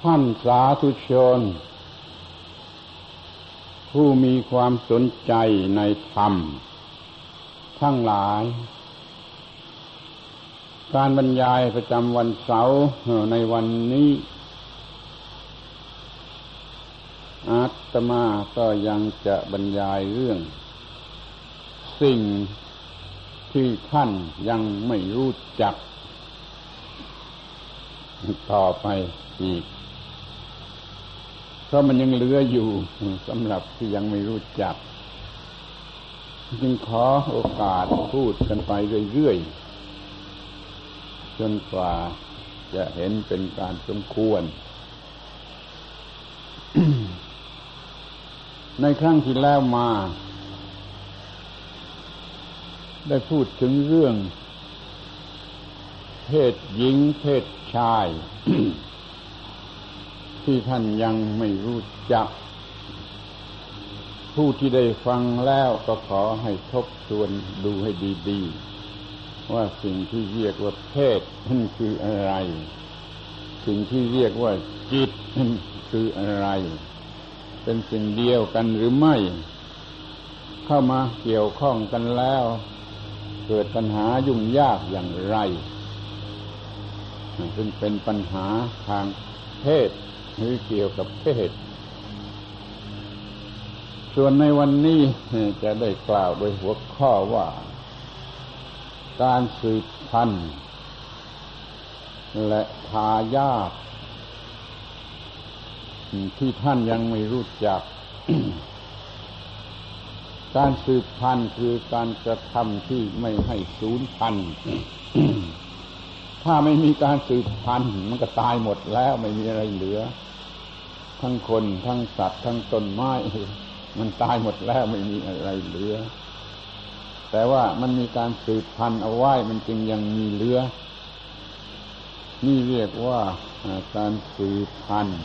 ท่านสาธุชน ผู้มีความสนใจในธรรม ทั้งหลาย การบรรยายประจำวันเสาร์ในวันนี้อาตมาก็ยังจะบรรยายเรื่อง สิ่งที่ท่านยังไม่รู้จัก ต่อไปอีก เพราะมันยังเหลืออยู่สำหรับที่ยังไม่รู้จัก จึงขอโอกาสพูดกันไปเรื่อยๆจนกว่าจะเห็นเป็นการสมควร ในครั้งที่แล้วมา ได้พูดถึงเรื่อง เพศหญิงเพศชาย ที่ท่านยังไม่รู้จัก ผู้ที่ได้ฟังแล้วก็ขอให้ทบทวนดูให้ดีๆ ว่าสิ่งที่เรียกว่าเพศนั่นคืออะไร สิ่งที่เรียกว่าจิตนั่นคืออะไร เป็นสิ่งเดียวกันหรือไม่ เข้ามาเกี่ยวข้องกันแล้ว เกิดปัญหายุ่งยากอย่างไรซึ่งเป็นปัญหาทางเพศ หรือเกี่ยวกับเพศ ส่วนในวันนี้จะได้กล่าวโดยหัวข้อว่า การสืบพันธุ์และทายาทที่ท่านยังไม่รู้จัก การสืบพันธุ์คือการกระทำที่ไม่ให้สูญพันธุ์ถ้าไม่มีการสืบพันธุ์มันก็ตายหมดแล้วไม่มีอะไรเหลือ ทั้งคนทั้งสัตว์ทั้งต้นไม้มันตายหมดแล้วไม่มีอะไรเหลือ แต่ว่ามันมีการสืบพันธุ์เอาไว้มันจึงยังมีเหลือ นี่เรียกว่าการสืบพันธุ์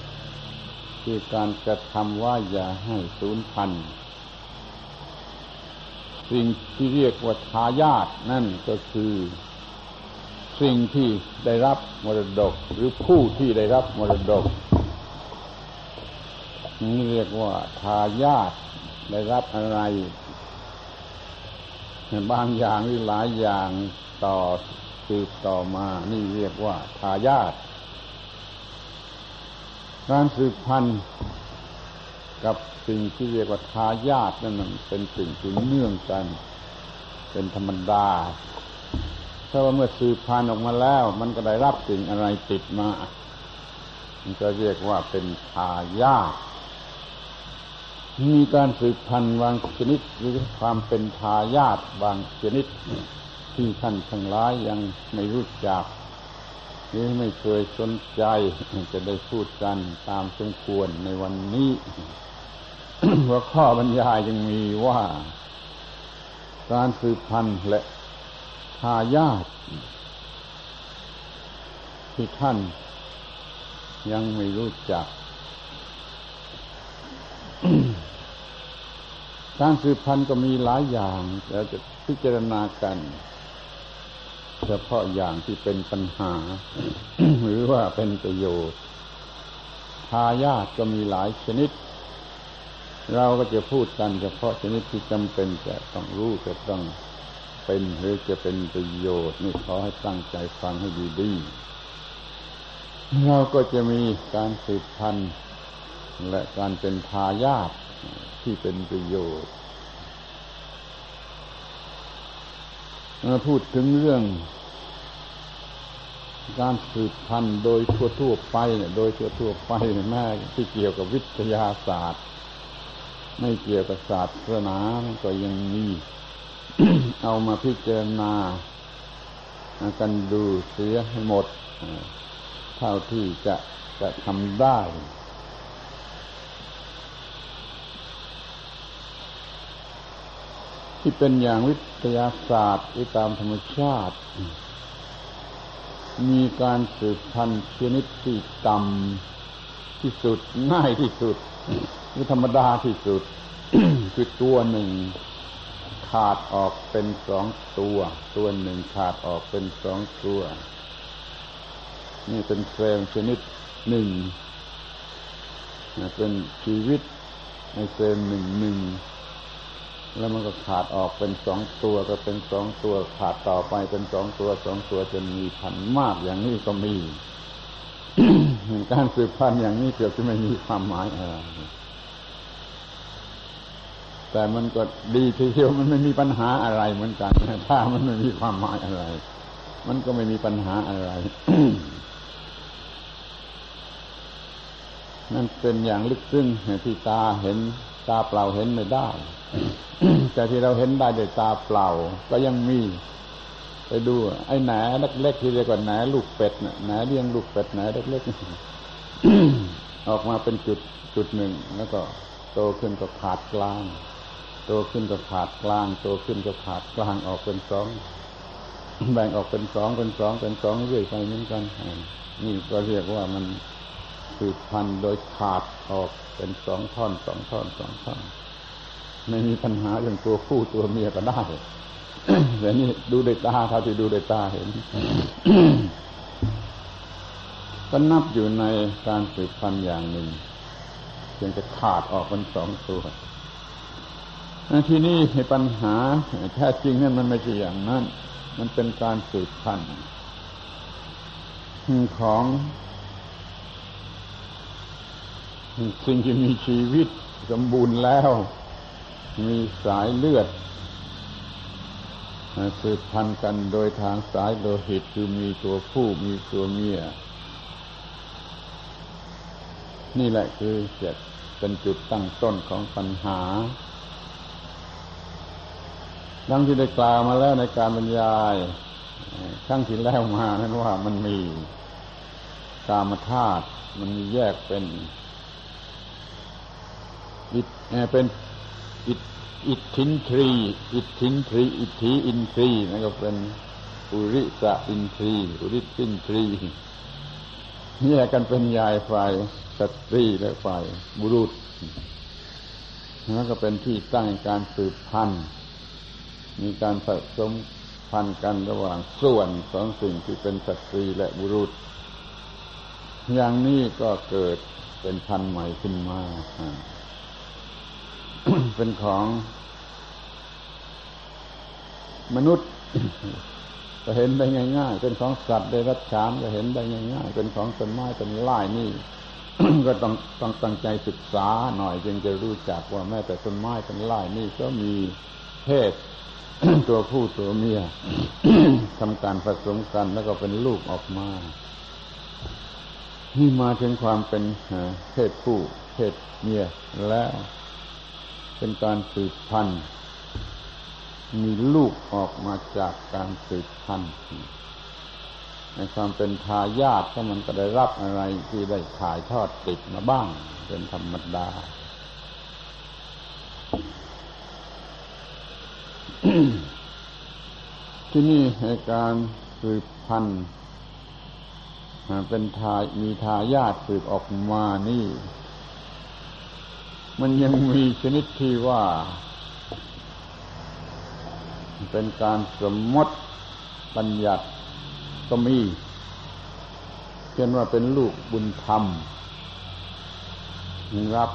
คือการกระทำว่าอย่าให้สูญพันธุ์สิ่งที่เรียกว่าทายาทนั่นก็คือ สิ่งที่ได้รับมรดก หรือผู้ที่ได้รับมรดก นี่เรียกว่าทายาทได้รับอะไร บางอย่างหรือหลายอย่างต่อสืบต่อมา นี่เรียกว่าทายาทการสืบพันธุ์กับสิ่งที่เรียกว่าทายาทนั่นเป็นสิ่งที่เนื่องกัน เป็นธรรมดาถ้าว่าเมื่อสืบพันธุ์ออกมาแล้ว มันก็ได้รับสิ่งอะไรติดมามันก็เรียกว่าเป็นทายาท มีการสืบพันธุ์บางชนิดหรือความเป็นทายาทบางชนิดที่ท่านทั้งหลายยังไม่รู้จัก หรือไม่เคยสนใจจะได้พูดกันตามสมควรในวันนี้หัวข้อบรรยายยังมีว่า การสืบพันธุ์และทายาทที่ท่านยังไม่รู้จัก การสืบพันธุ์ก็มีหลายอย่างเราจะพิจารณากัน เฉพาะอย่างที่เป็นปัญหา หรือว่าเป็นประโยชน์ทายาทก็มีหลายชนิด เราก็จะพูดกันเฉพาะชนิดที่จำเป็นจะต้องรู้จะต้องเป็นหรือจะเป็นประโยชน์นี่ขอให้ตั้งใจฟังให้ดีๆเราก็จะมีการสืบพันธุ์ และการเป็นทายาทที่เป็นประโยชน์มาพูดถึงเรื่อง การสืบพันธุ์โดยทั่วๆไปเนี่ยโดยทั่วๆไปแม่ที่เกี่ยวกับวิทยาศาสตร์ ไม่เกี่ยวกับศาสตร์ศาสนาก็ยังมี เอามาพิจารณากันดูเสียให้หมด เท่าที่จะจะทำได้ ที่เป็นอย่างวิทยาศาสตร์หรือตามธรรมชาติ มีการสืบพันธุ์ชนิดที่ต่ำที่สุดง่ายที่สุดหรือธรรมดาที่สุด คือตัวหนึ่งขาดออกเป็นสองตัว ตัวหนึ่งขาดออกเป็นสองตัว นี่เป็นเซลล์ชนิดหนึ่งเป็นชีวิตในเซลล์หนึ่งหนึ่ง แล้วมันก็ขาดออกเป็นสองตัวก็เป็นสองตัว ขาดต่อไปเป็นสองตัวสองตัวจนมีพันมากอย่างนี้ก็มีการสืบพันธุ์อย่างนี้เกือบจะไม่มีความหมายอะไรแต่มันก็ดีทีเดียวมันไม่มีปัญหาอะไรเหมือนกันถ้ามันไม่มีความหมายอะไร มันก็ไม่มีปัญหาอะไร นั่นเป็นอย่างลึกซึ้งที่ตาเห็น ตาเปล่าเห็นไม่ได้ แต่ที่เราเห็นได้ด้วยตาเปล่า ก็ยังมี ไปดูไอ้แหนเล็กๆที่เรียกว่าแหนลูกเป็ดน่ะแหนเลี้ยงลูกเป็ดแหนเล็กๆออกมาเป็นจุดจุดหนึ่ง แล้วก็ โตขึ้นก็ขาดกลาง โตขึ้นก็ขาดกลาง โตขึ้นก็ขาดกลางออกเป็นสองแบ่งออกเป็นสองเป็นสองเป็นสองเรื่อยไปเหมือนกันนี่ก็เรียกว่ามัน สืบพันโดยขาดออกเป็นสองท่อนสองท่อนสองท่อนไม่มีปัญหาเรื่องตัวผู้ตัวเมียก็ได้แต่นี่ดูด้วยตาเท่าที่ดูด้วยตาเห็นก็นับอยู่ในการสืบพันธุ์อย่างหนึ่งเพียงจะขาดออกเป็นสองตัวที่นี่ปัญหาแท้จริงนั่นมันไม่ใช่อย่างนั้น มันเป็นการสืบพันธุ์ของ สิ่งที่มีชีวิตสมบูรณ์แล้ว มีสายเลือดสืบพันธุ์กันโดยทางสายโลหิตคือมีตัวผู้มีตัวเมีย นี่แหละคือจะเป็นจุดตั้งต้นของปัญหา ดังที่ได้กล่าวมาแล้วในการบรรยายครั้งที่แล้วมานั้นว่ามันมีกามธาตุมันมีแยกเป็น อิทเป็นอิทอิทธินทรี อิทธินทรี อิทธิอินทรีนั่นก็เป็นอุริสะอินทรี อุริสินทรีแยกกันเป็นยายฝ่ายสตรีและฝ่ายบุรุษแล้วก็เป็นที่ตั้งการสืบพันธุ์ มีการผสมพันธุ์กันระหว่างส่วนของสิ่งที่เป็นสตรีและบุรุษ อย่างนี้ก็เกิดเป็นพันธุ์ใหม่ขึ้นมา เป็นของมนุษย์ก็เห็นได้ง่ายๆ เป็นของสัตว์ได้รัดฉามก็เห็นได้ง่ายๆ เป็นของต้นไม้ต้นไม้นี่ ก็ต้องต้องตั้งใจศึกษาหน่อยจึงจะรู้จักว่าแม้แต่ต้นไม้ต้นไม้นี่ก็มีเพศตัวผู้ตัวเมียทำการผสมกันแล้วก็เป็นลูกออกมา นี่มาถึงความเป็นเพศผู้เพศเมียแล้ว เป็นการสืบพันธุ์มีลูกออกมาจากการสืบพันธุ์ในความเป็นทายาทก็มันก็ได้รับอะไรที่ได้ถ่ายทอดติดมาบ้าง เป็นธรรมดาที่นี่ในการสืบพันธุ์เป็นทายมีทายาทสืบออกมานี่ มันยังมีชนิดที่ว่า เป็นการสมมติบัญญัติก็มี เช่นว่าเป็นลูกบุญธรรม รับ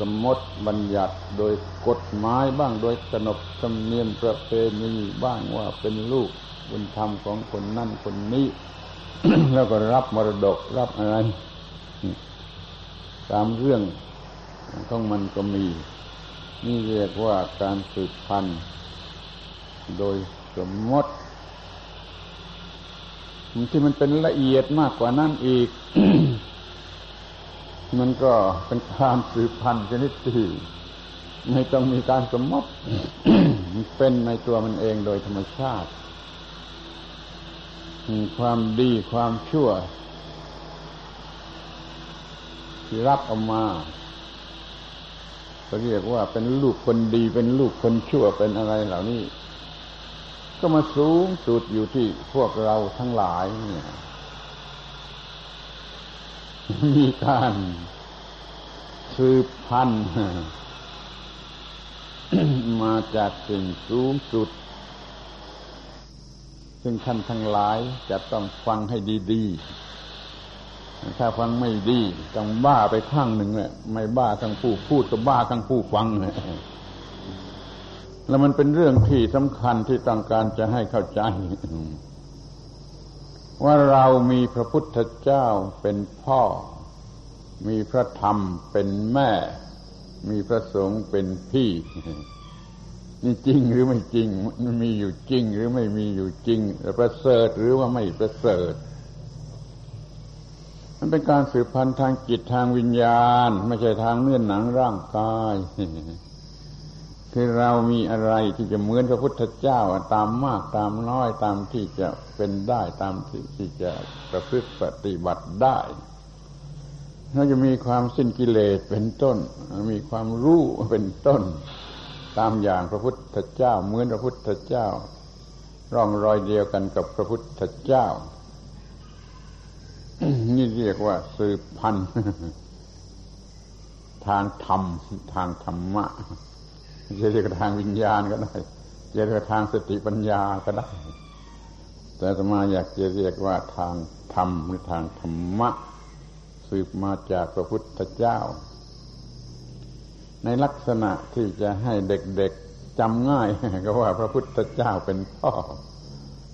สมมติบัญญัติโดยกฎหมายบ้างโดยขนบธรรมเนียมประเพณีบ้างว่าเป็นลูกบุญธรรมของคนนั่นคนนี้ แล้วก็รับมรดกรับอะไร ตามเรื่อง ของมันก็มี นี่เรียกว่าการสืบพันธุ์โดยสมมติที่มันเป็นละเอียดมากกว่านั้นอีก มันก็เป็นการสืบพันธุ์ชนิดที่ไม่ต้องมีการสมมติเป็นในตัวมันเองโดยธรรมชาติความดีความชั่วที่รับออกมา เขาเรียกว่าเป็นลูกคนดีเป็นลูกคนชั่วเป็นอะไรเหล่านี้ ก็มาสูงสุดอยู่ที่พวกเราทั้งหลายเนี่ย มีการสืบพันธุ์มาจากสิ่งสูงสุด ซึ่งท่านทั้งหลายจะต้องฟังให้ดี ๆ ถ้าฟังไม่ดีต้องบ้าไปข้างหนึ่งเลยไม่บ้าทั้งผู้พูดก็บ้าทั้งผู้ฟังเลยแล้วมันเป็นเรื่องที่สำคัญที่ต้องการจะให้เข้าใจ ว่าเรามีพระพุทธเจ้าเป็นพ่อ มีพระธรรมเป็นแม่ มีพระสงฆ์เป็นพี่ นี่จริงหรือไม่จริง มันมีอยู่จริงหรือไม่มีอยู่จริงประเสริฐหรือว่าไม่ประเสริฐ มันเป็นการสืบพันธุ์ทางจิตทางวิญญาณ ไม่ใช่ทางเนื้อหนังร่างกายคือเรามีอะไรที่จะเหมือนพระพุทธเจ้าตามมากตามน้อยตามที่จะเป็นได้ตามที่ที่จะประพฤติปฏิบัติได้เราจะมีความสิ้นกิเลสเป็นต้น มีความรู้เป็นต้น ตามอย่างพระพุทธเจ้า เหมือนพระพุทธเจ้า ร่องรอยเดียวกันกับพระพุทธเจ้า นี่เรียกว่า สืบพันธุ์ทางธรรม ทางธรรมะจะเรียกทางวิญญาณก็ได้จะเรียกทางสติปัญญาก็ได้ แต่สมาอยากจะเรียกว่าทางธรรมหรือทางธรรมะ สืบมาจากพระพุทธเจ้า ในลักษณะที่จะให้เด็กๆจำง่าย ก็ว่าพระพุทธเจ้าเป็นพ่อ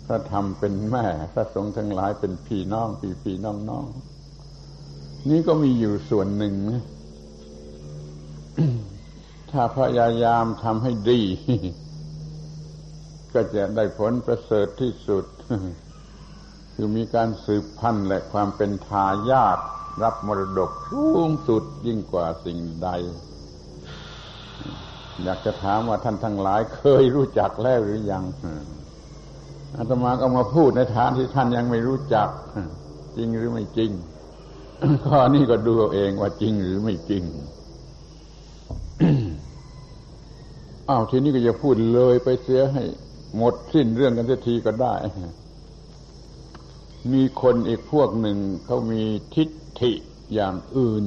พระธรรมเป็นแม่ พระสงฆ์ทั้งหลายเป็นพี่น้องพี่พี่น้องน้องนี่ก็มีอยู่ส่วนหนึ่งถ้าพยายามทำให้ดี ก็จะได้ผลประเสริฐที่สุด คือมีการสืบพันธุ์และความเป็นทายาทรับมรดกสูงสุดยิ่งกว่าสิ่งใด อยากจะถามว่าท่านทั้งหลายเคยรู้จักแล้วหรือยัง อาตมาก็มาพูดในฐานที่ท่านยังไม่รู้จัก จริงหรือไม่จริงข้อนี้ก็ดูเอาเองว่าจริงหรือไม่จริงอ้าวทีนี้ก็จะพูดเลยไปเสียให้ หมดสิ้นเรื่องกันสักทีก็ได้ มีคนอีกพวกหนึ่งเขามีทิฏฐิอย่างอื่น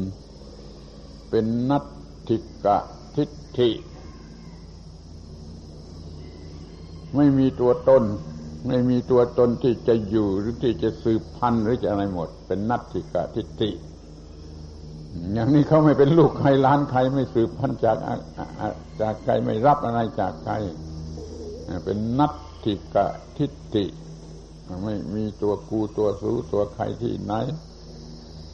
เป็นนัตถิกะทิฏฐิ ไม่มีตัวตน ไม่มีตัวตนที่จะอยู่หรือที่จะสืบพันธุ์หรือจะอะไรหมด เป็นนัตถิกะทิฏฐิอย่างนี้เขาไม่เป็นลูกใครล้านใครไม่สืบพันธุ์จากจากใครไม่รับอะไรจากใครเป็นนัตถิกะทิฏฐิไม่มีตัวกูตัวสูตัวใครที่ไหน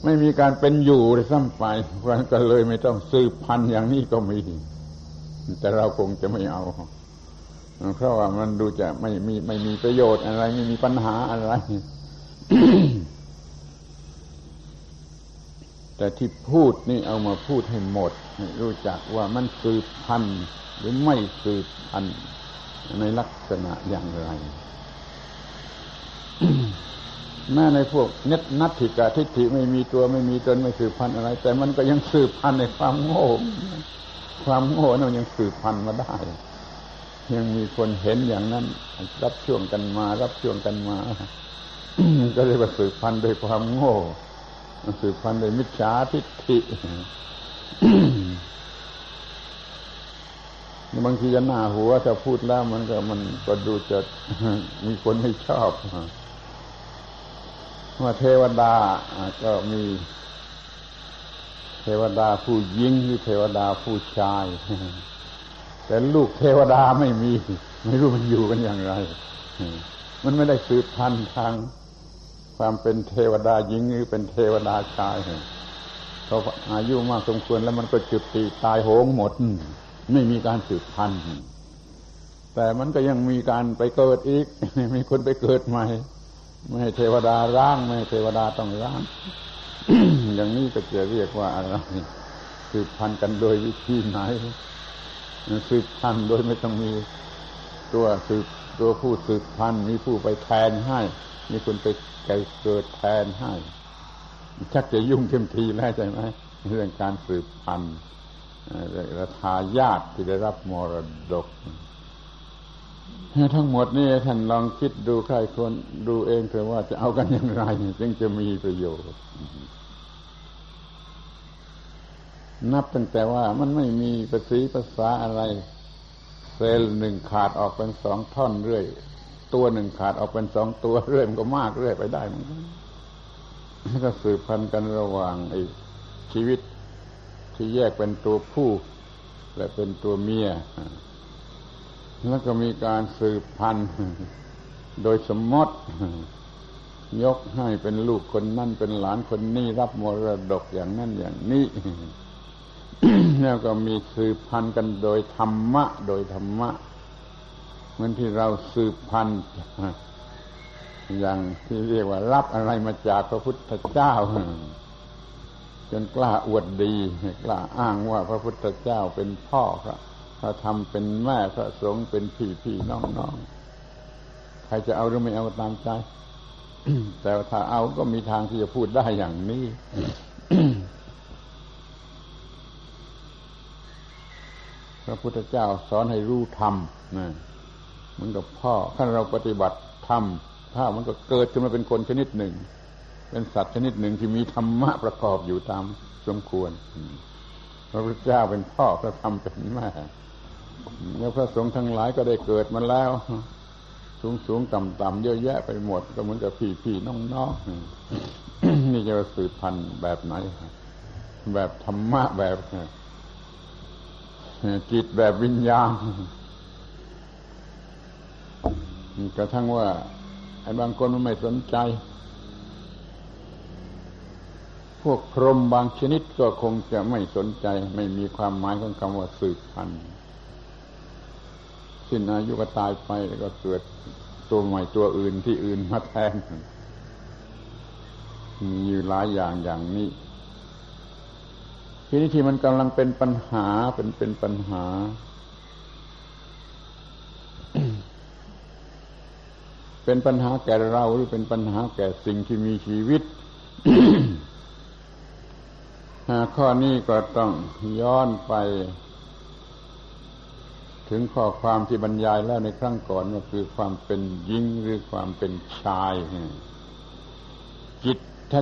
ไม่มีการเป็นอยู่เลยซ้ำไปเพราะก็เลยไม่ต้องสืบพันธุ์อย่างนี้ก็มีแต่เราคงจะไม่เอา เพราะว่ามันดูจะไม่มีไม่มีประโยชน์อะไร ไม่มีปัญหาอะไร แต่ที่พูดนี่เอามาพูดให้หมดให้รู้จักว่ามันสืบพันธุ์หรือไม่สืบพันธุ์ในลักษณะอย่างไรแม้ในพวกเน็ตนัตถิกาทิฏฐิไม่มีตัวไม่มีตนไม่สืบพันธุ์อะไร แต่มันก็ยังสืบพันธุ์ในความโง่ความโง่นั่นยังสืบพันธุ์มาได้ ยังมีคนเห็นอย่างนั้น รับช่วงกันมา รับช่วงกันมา ก็เรียกว่าสืบพันธุ์ด้วยความโง่สืบพันธุ์ด้วยมิจฉาทิฏฐิบางทีจะหน้าหัวถ้าพูดแล้วมันก็มันก็ดูจะมีคนไม่ชอบว่าเทวดาก็มี เทวดาผู้หญิงหรือเทวดาผู้ชาย แต่ลูกเทวดาไม่มี ไม่รู้มันอยู่กันอย่างไร มันไม่ได้สืบพันธุ์ทาง ความเป็นเทวดาหญิงหรือเป็นเทวดาชายเขาอายุมากสมควรแล้วมันก็จุดตีตายโหงหมด ไม่มีการสืบพันธุ์แต่มันก็ยังมีการไปเกิดอีก มีคนไปเกิดใหม่ ไม่ให้เทวดาร่าง ไม่ให้เทวดาต้องร่าง อย่างนี้ก็จะเรียกว่าอะไรสืบพันธุ์กันโดยวิธีไหน สืบพันธุ์โดยไม่ต้องมีตัวสืบตัวผู้สืบพันธุ์มีผู้ไปแทนให้ มีคนไปไกเกิดแทนให้ชักจะยุ่งเต็มทีแล้วใช่ไหมเรื่องการสืบพันธุ์ราทายาทที่ได้รับมรดก ทั้งหมดนี่ท่านลองคิดดูใครคนดูเองเถอะว่าจะเอากันอย่างไรจึงจะมีประโยชน์ นับตั้งแต่ว่ามันไม่มีภาษีภาษาอะไรเซลล์หนึ่งขาดออกเป็นสองท่อนเรื่อย ตัวหนึ่งขาดออกเป็นสองตัวเรื่อยมันก็มากเรื่อยไปได้มันก็สืบพันธุ์กันระหว่างไอ้ชีวิตที่แยกเป็นตัวผู้ และเป็นตัวเมีย แล้วก็มีการสืบพันธุ์โดยสมมติ ยกให้เป็นลูกคนนั่นเป็นหลานคนนี้รับมรดกอย่างนั้นอย่างนี้ แล้วก็มีสืบพันธุ์กันโดยธรรมะ โดยธรรมะ เหมือนที่เราสืบพันธุ์อย่างที่เรียกว่า รับอะไรมาจากพระพุทธเจ้า จนกล้าอวดดีกล้าอ้างว่าพระพุทธเจ้าเป็นพ่อพระพระธรรมเป็นแม่พระสงฆ์เป็นพี่พี่น้องน้องใครจะเอาหรือไม่เอาตามใจ แต่ถ้าเอาก็มีทางที่จะพูดได้อย่างนี้ ระพุทธเจ้าสอนให้รู้ธรรมนะเหมือนกับพ่อถ้าเราปฏิบัติธรรมถ้ามันก็เกิดขึ้นมาเป็นคนชนิดหนึ่ง เป็นสัตว์ชนิดหนึ่งที่มีธรรมะประกอบอยู่ตามสมควรพระพุทธเจ้าเป็นพ่อพระธรรมเป็นแม่แล้วพระสงฆ์ทั้งหลายก็ได้เกิดมาแล้ว สูงสูงต่ำต่ำเยอะแยะไปหมด ก็เหมือนกับพี่พี่น้องน้องนี่จะสืบพันธุ์แบบไหน แบบธรรมะแบบ จิตแบบวิญญาณกระทั่งว่า ไอ้บางคนมันไม่สนใจ พวกพรหมบางชนิดก็คงจะไม่สนใจ ไม่มีความหมายของคำว่าสืบพันธุ์สิ้นอายุก็ตายไปแล้วก็เกิดตัวใหม่ตัวอื่นที่อื่นมาแทนมีอยู่หลายอย่างอย่างนี้ ทีนี้ที่มันกำลังเป็นปัญหาเป็นเป็นปัญหา เป็นปัญหาแก่เราหรือเป็นปัญหาแก่สิ่งที่มีชีวิตข้อนี้ก็ต้องย้อนไป ถึงข้อความที่บรรยายแล้วในครั้งก่อนว่าคือความเป็นหญิงหรือความเป็นชายจิต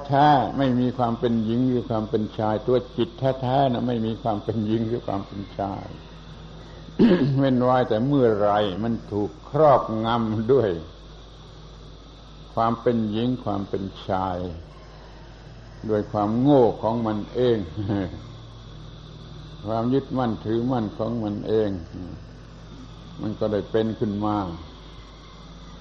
แท้ๆไม่มีความเป็นหญิงหรือความเป็นชาย ตัวจิตแท้ๆนะไม่มีความเป็นหญิงหรือความเป็นชายเว้นไว้แต่เมื่อไรมันถูกครอบงำด้วย ความเป็นหญิงความเป็นชายโดยความโง่ของมันเอง ความยึดมั่นถือมั่นของมันเอง มันก็ได้เป็นขึ้นมา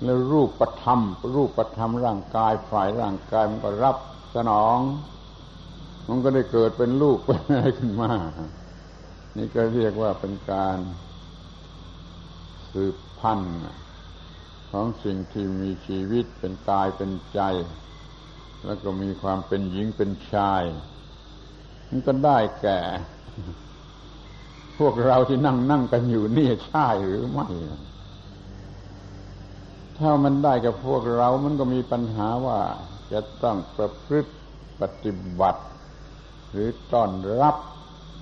แล้วรูปประธรรม รูปประธรรมร่างกายฝ่ายร่างกายมันก็รับสนอง มันก็ได้เกิดเป็นลูกเป็นอะไรขึ้นมา นี่ก็เรียกว่าเป็นการสืบพันธุ์ของสิ่งที่มีชีวิตเป็นกายเป็นใจ แล้วก็มีความเป็นหญิงเป็นชายมันก็ได้แก่ พวกเราที่นั่งนั่งกันอยู่นี่ใช่หรือไม่ ถ้ามันได้กับพวกเรา มันก็มีปัญหาว่าจะต้องประพฤติปฏิบัติ หรือต้อนรับ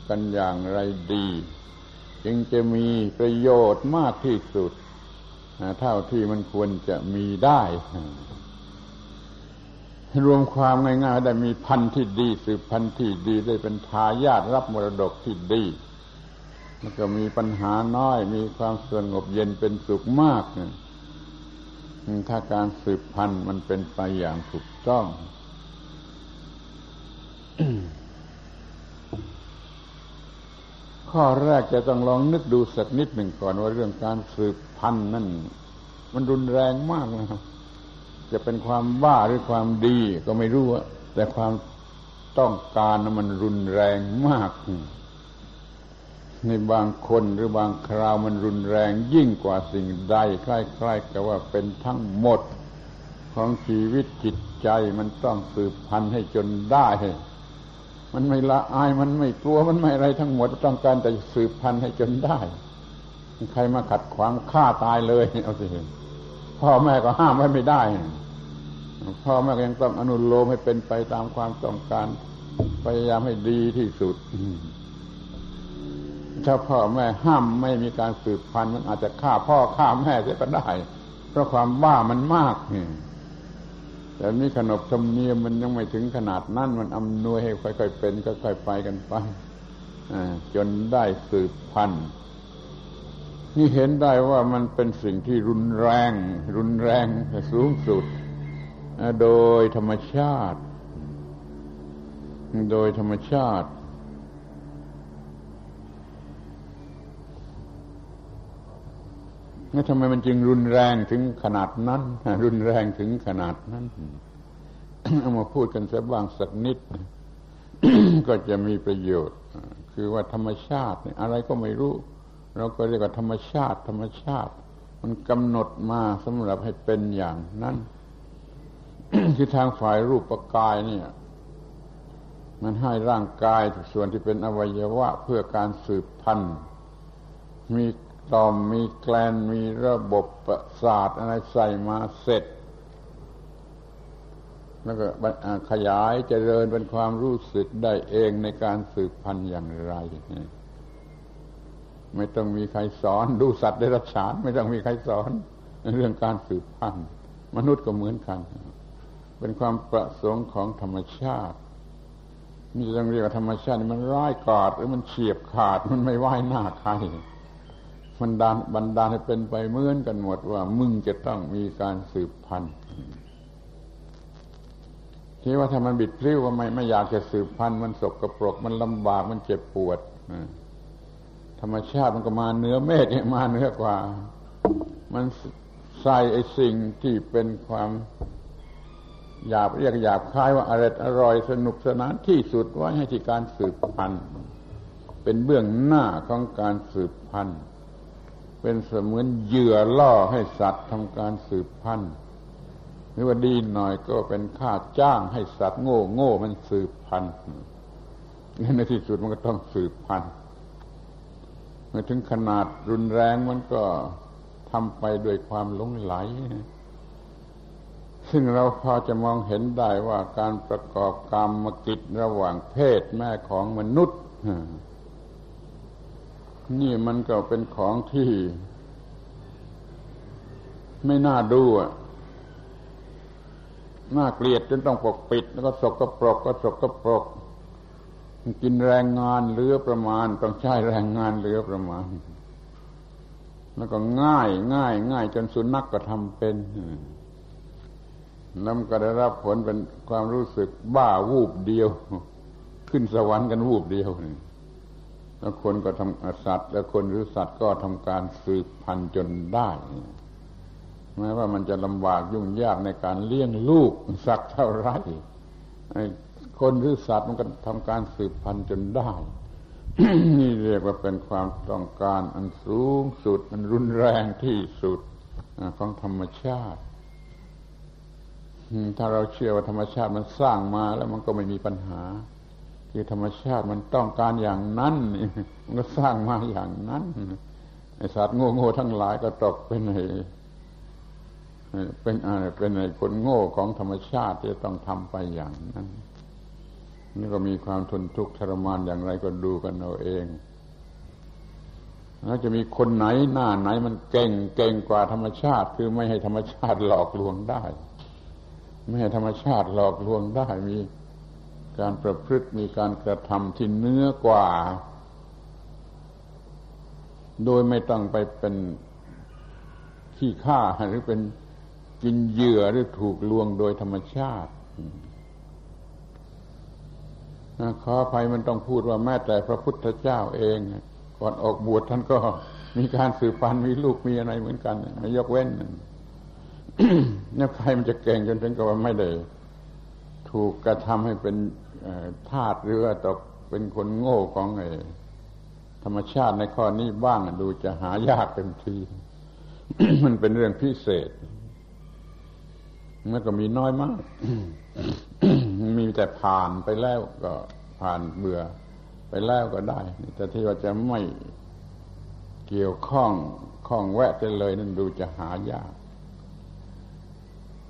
กันอย่างไรดี จึงจะมีประโยชน์มากที่สุด เท่าที่มันควรจะมีได้ รวมความง่ายๆได้มีพันธุ์ที่ดีสืบพันธุ์ที่ดีได้เป็นทายาทรับมรดกที่ดีแล้วก็มีปัญหาน้อย มีความสงบเย็นเป็นสุขมาก ถ้าการสืบพันธุ์มันเป็นไปอย่างถูกต้องข้อแรกจะต้องลองนึกดูสักนิดหนึ่งก่อนว่าเรื่องการสืบพันนั่นมันรุนแรงมากนะครับ จะเป็นความบ้าหรือความดีก็ไม่รู้แต่ความต้องการนั้นมันรุนแรงมาก ในบางคนหรือบางคราวมันรุนแรงยิ่งกว่าสิ่งใดคล้ๆกับว่าเป็นทั้งหมดของชีวิตจิตใจมันต้องสืบพันธุ์ให้จนได้ มันไม่ละอายมันไม่กลัวมันไม่อะไรทั้งหมดต้องการแต่สืบพันธุ์ให้จนได้ ใครมาขัดขวางฆ่าตายเลยเอาสิพ่อแม่ก็ห้ามไว้ไม่ได้พ่อแม่ก็ยังต้องอนุโลมให้เป็นไปตามความต้องการพยายามให้ดีที่สุด ถ้าพ่อแม่ห้ามไม่มีการสืบพันธุ์มันอาจจะฆ่าพ่อฆ่าแม่เสียก็ได้ เพราะความบ้ามันมากนี่แต่นี่ขนบธรรมเนียมมันยังไม่ถึงขนาดนั้นมันอำนวยให้ค่อยๆเป็นค่อยๆไปกันไปจนได้สืบพันธุ์นี่เห็นได้ว่ามันเป็นสิ่งที่รุนแรง รุนแรงสูงสุด โดยธรรมชาติ โดยธรรมชาติ แล้วทำไมมันจึงรุนแรงถึงขนาดนั้น รุนแรงถึงขนาดนั้น เอามาพูดกันสักบ้างสักนิด ก็จะมีประโยชน์ คือว่าธรรมชาติอะไรก็ไม่รู้ เราก็เรียกว่าธรรมชาติ ธรรมชาติ มันกำหนดมาสำหรับให้เป็นอย่างนั้นคือทางฝ่ายรูปกายเนี่ย มันให้ร่างกายส่วนที่เป็นอวัยวะเพื่อการสืบพันธุ์มี ต่อมมีแกลนมีระบบประสาทอะไรใส่มาเสร็จ แล้วก็ขยายเจริญเป็นความรู้สึกได้เองในการสืบพันธุ์อย่างไร ไม่ต้องมีใครสอน ดูสัตว์ได้รับฉานไม่ต้องมีใครสอน เรื่องการสืบพันธุ์มนุษย์ก็เหมือนกัน เป็นความประสงค์ของธรรมชาตินี่ต้องเรียกว่าธรรมชาติมันร้ายกาจหรือมันเฉียบขาดมันไม่ไหวหน้าใคร มันดานบันดาลให้เป็นไปเหมือนกันหมดว่ามึงจะต้องมีการสืบพันธุ์ที่ว่าถ้ามันบิดพลิ้วว่าไม่ไม่อยากจะสืบพันธุ์มันสกรปรกมันลำบากมันเจ็บปวดธรรมชาติมันก็มาเนื้อเมฆมาเนื้อกว่า มันใส่ไอ้สิ่งที่เป็นความหยาบเรียกหยาบคายว่าอร่อยอร่อยสนุกสนานที่สุดไว้ให้ที่การสืบพันธุ์เป็นเบื้องหน้าของการสืบพันธุ์ เป็นเสมือนเหยื่อล่อให้สัตว์ทำการสืบพันธุ์หรือว่าดีหน่อยก็เป็นค่าจ้างให้สัตว์โง่โง่มันสืบพันธุ์ในที่สุดมันก็ต้องสืบพันธุ์เมื่อถึงขนาดรุนแรงมันก็ทำไปด้วยความหลงไหล ซึ่งเราพอจะมองเห็นได้ว่าการประกอบกรรมกิจระหว่างเพศแม่ของมนุษย์ นี่มันก็เป็นของที่ ไม่น่าดูอะน่าเกลียดจนต้องปกปิด แล้วก็สกปรกก็สกปรกกินแรงงานเหลือประมาณ ต้องใช้แรงงานเหลือประมาณ แล้วก็ง่ายง่ายง่ายจนสุนัขกก็ทำเป็นแล้วก็ได้รับผลเป็นความรู้สึกบ้าวูบเดียว ขึ้นสวรรค์กันวูบเดียวนี่ แล้วคนก็ทำสัตว์ แล้วคนหรือสัตว์ก็ทำการสืบพันธุ์จนได้แม้ว่ามันจะลำบากยุ่งยากในการเลี้ยงลูกสักเท่าไรคนหรือสัตว์มันก็ทำการสืบพันธุ์จนได้ นี่เรียกว่าเป็นความต้องการอันสูงสุดอันรุนแรงที่สุดของธรรมชาติ ถ้าเราเชื่อว่าธรรมชาติมันสร้างมาแล้วมันก็ไม่มีปัญหา คือธรรมชาติมันต้องการอย่างนั้นมันก็สร้างมาอย่างนั้นไอสัตว์โง่โง่ทั้งหลายก็ตกเป็นไอเป็นอะไรเป็นไอคนโง่ของธรรมชาติที่ต้องทำไปอย่างนั้นนี่ก็มีความทนทุกข์ทรมานอย่างไรก็ดูกันเอาเองแล้วจะมีคนไหนหน้าไหนมันเก่งเก่งกว่าธรรมชาติ คือไม่ให้ธรรมชาติหลอกลวงได้ ไม่ให้ธรรมชาติหลอกลวงได้มี การประพฤติมีการกระทำที่เนื้อกว่า โดยไม่ต้องไปเป็นขี้ข้าหรือเป็นกินเหยื่อหรือถูกลวงโดยธรรมชาติขออภัยมันต้องพูดว่าแม้แต่พระพุทธเจ้าเอง ก่อนออกบวชท่านก็มีการสืบพันธุ์มีลูกมีอะไรเหมือนกันไม่ยกเว้นนี่ใครมันจะเก่งจนถึงกับว่าไม่ได้ถูกกระทำให้เป็น ธาตุหรือว่าตกเป็นคนโง่ของไอธรรมชาติในข้อนี้บ้างดูจะหายากเต็มที มันเป็นเรื่องพิเศษมันก็มีน้อยมาก มีแต่ผ่านไปแล้วก็ผ่านเบื่อไปแล้วก็ได้ แต่ที่ว่าจะไม่เกี่ยวข้องข้องแวะไปเลยนั่นดูจะหายาก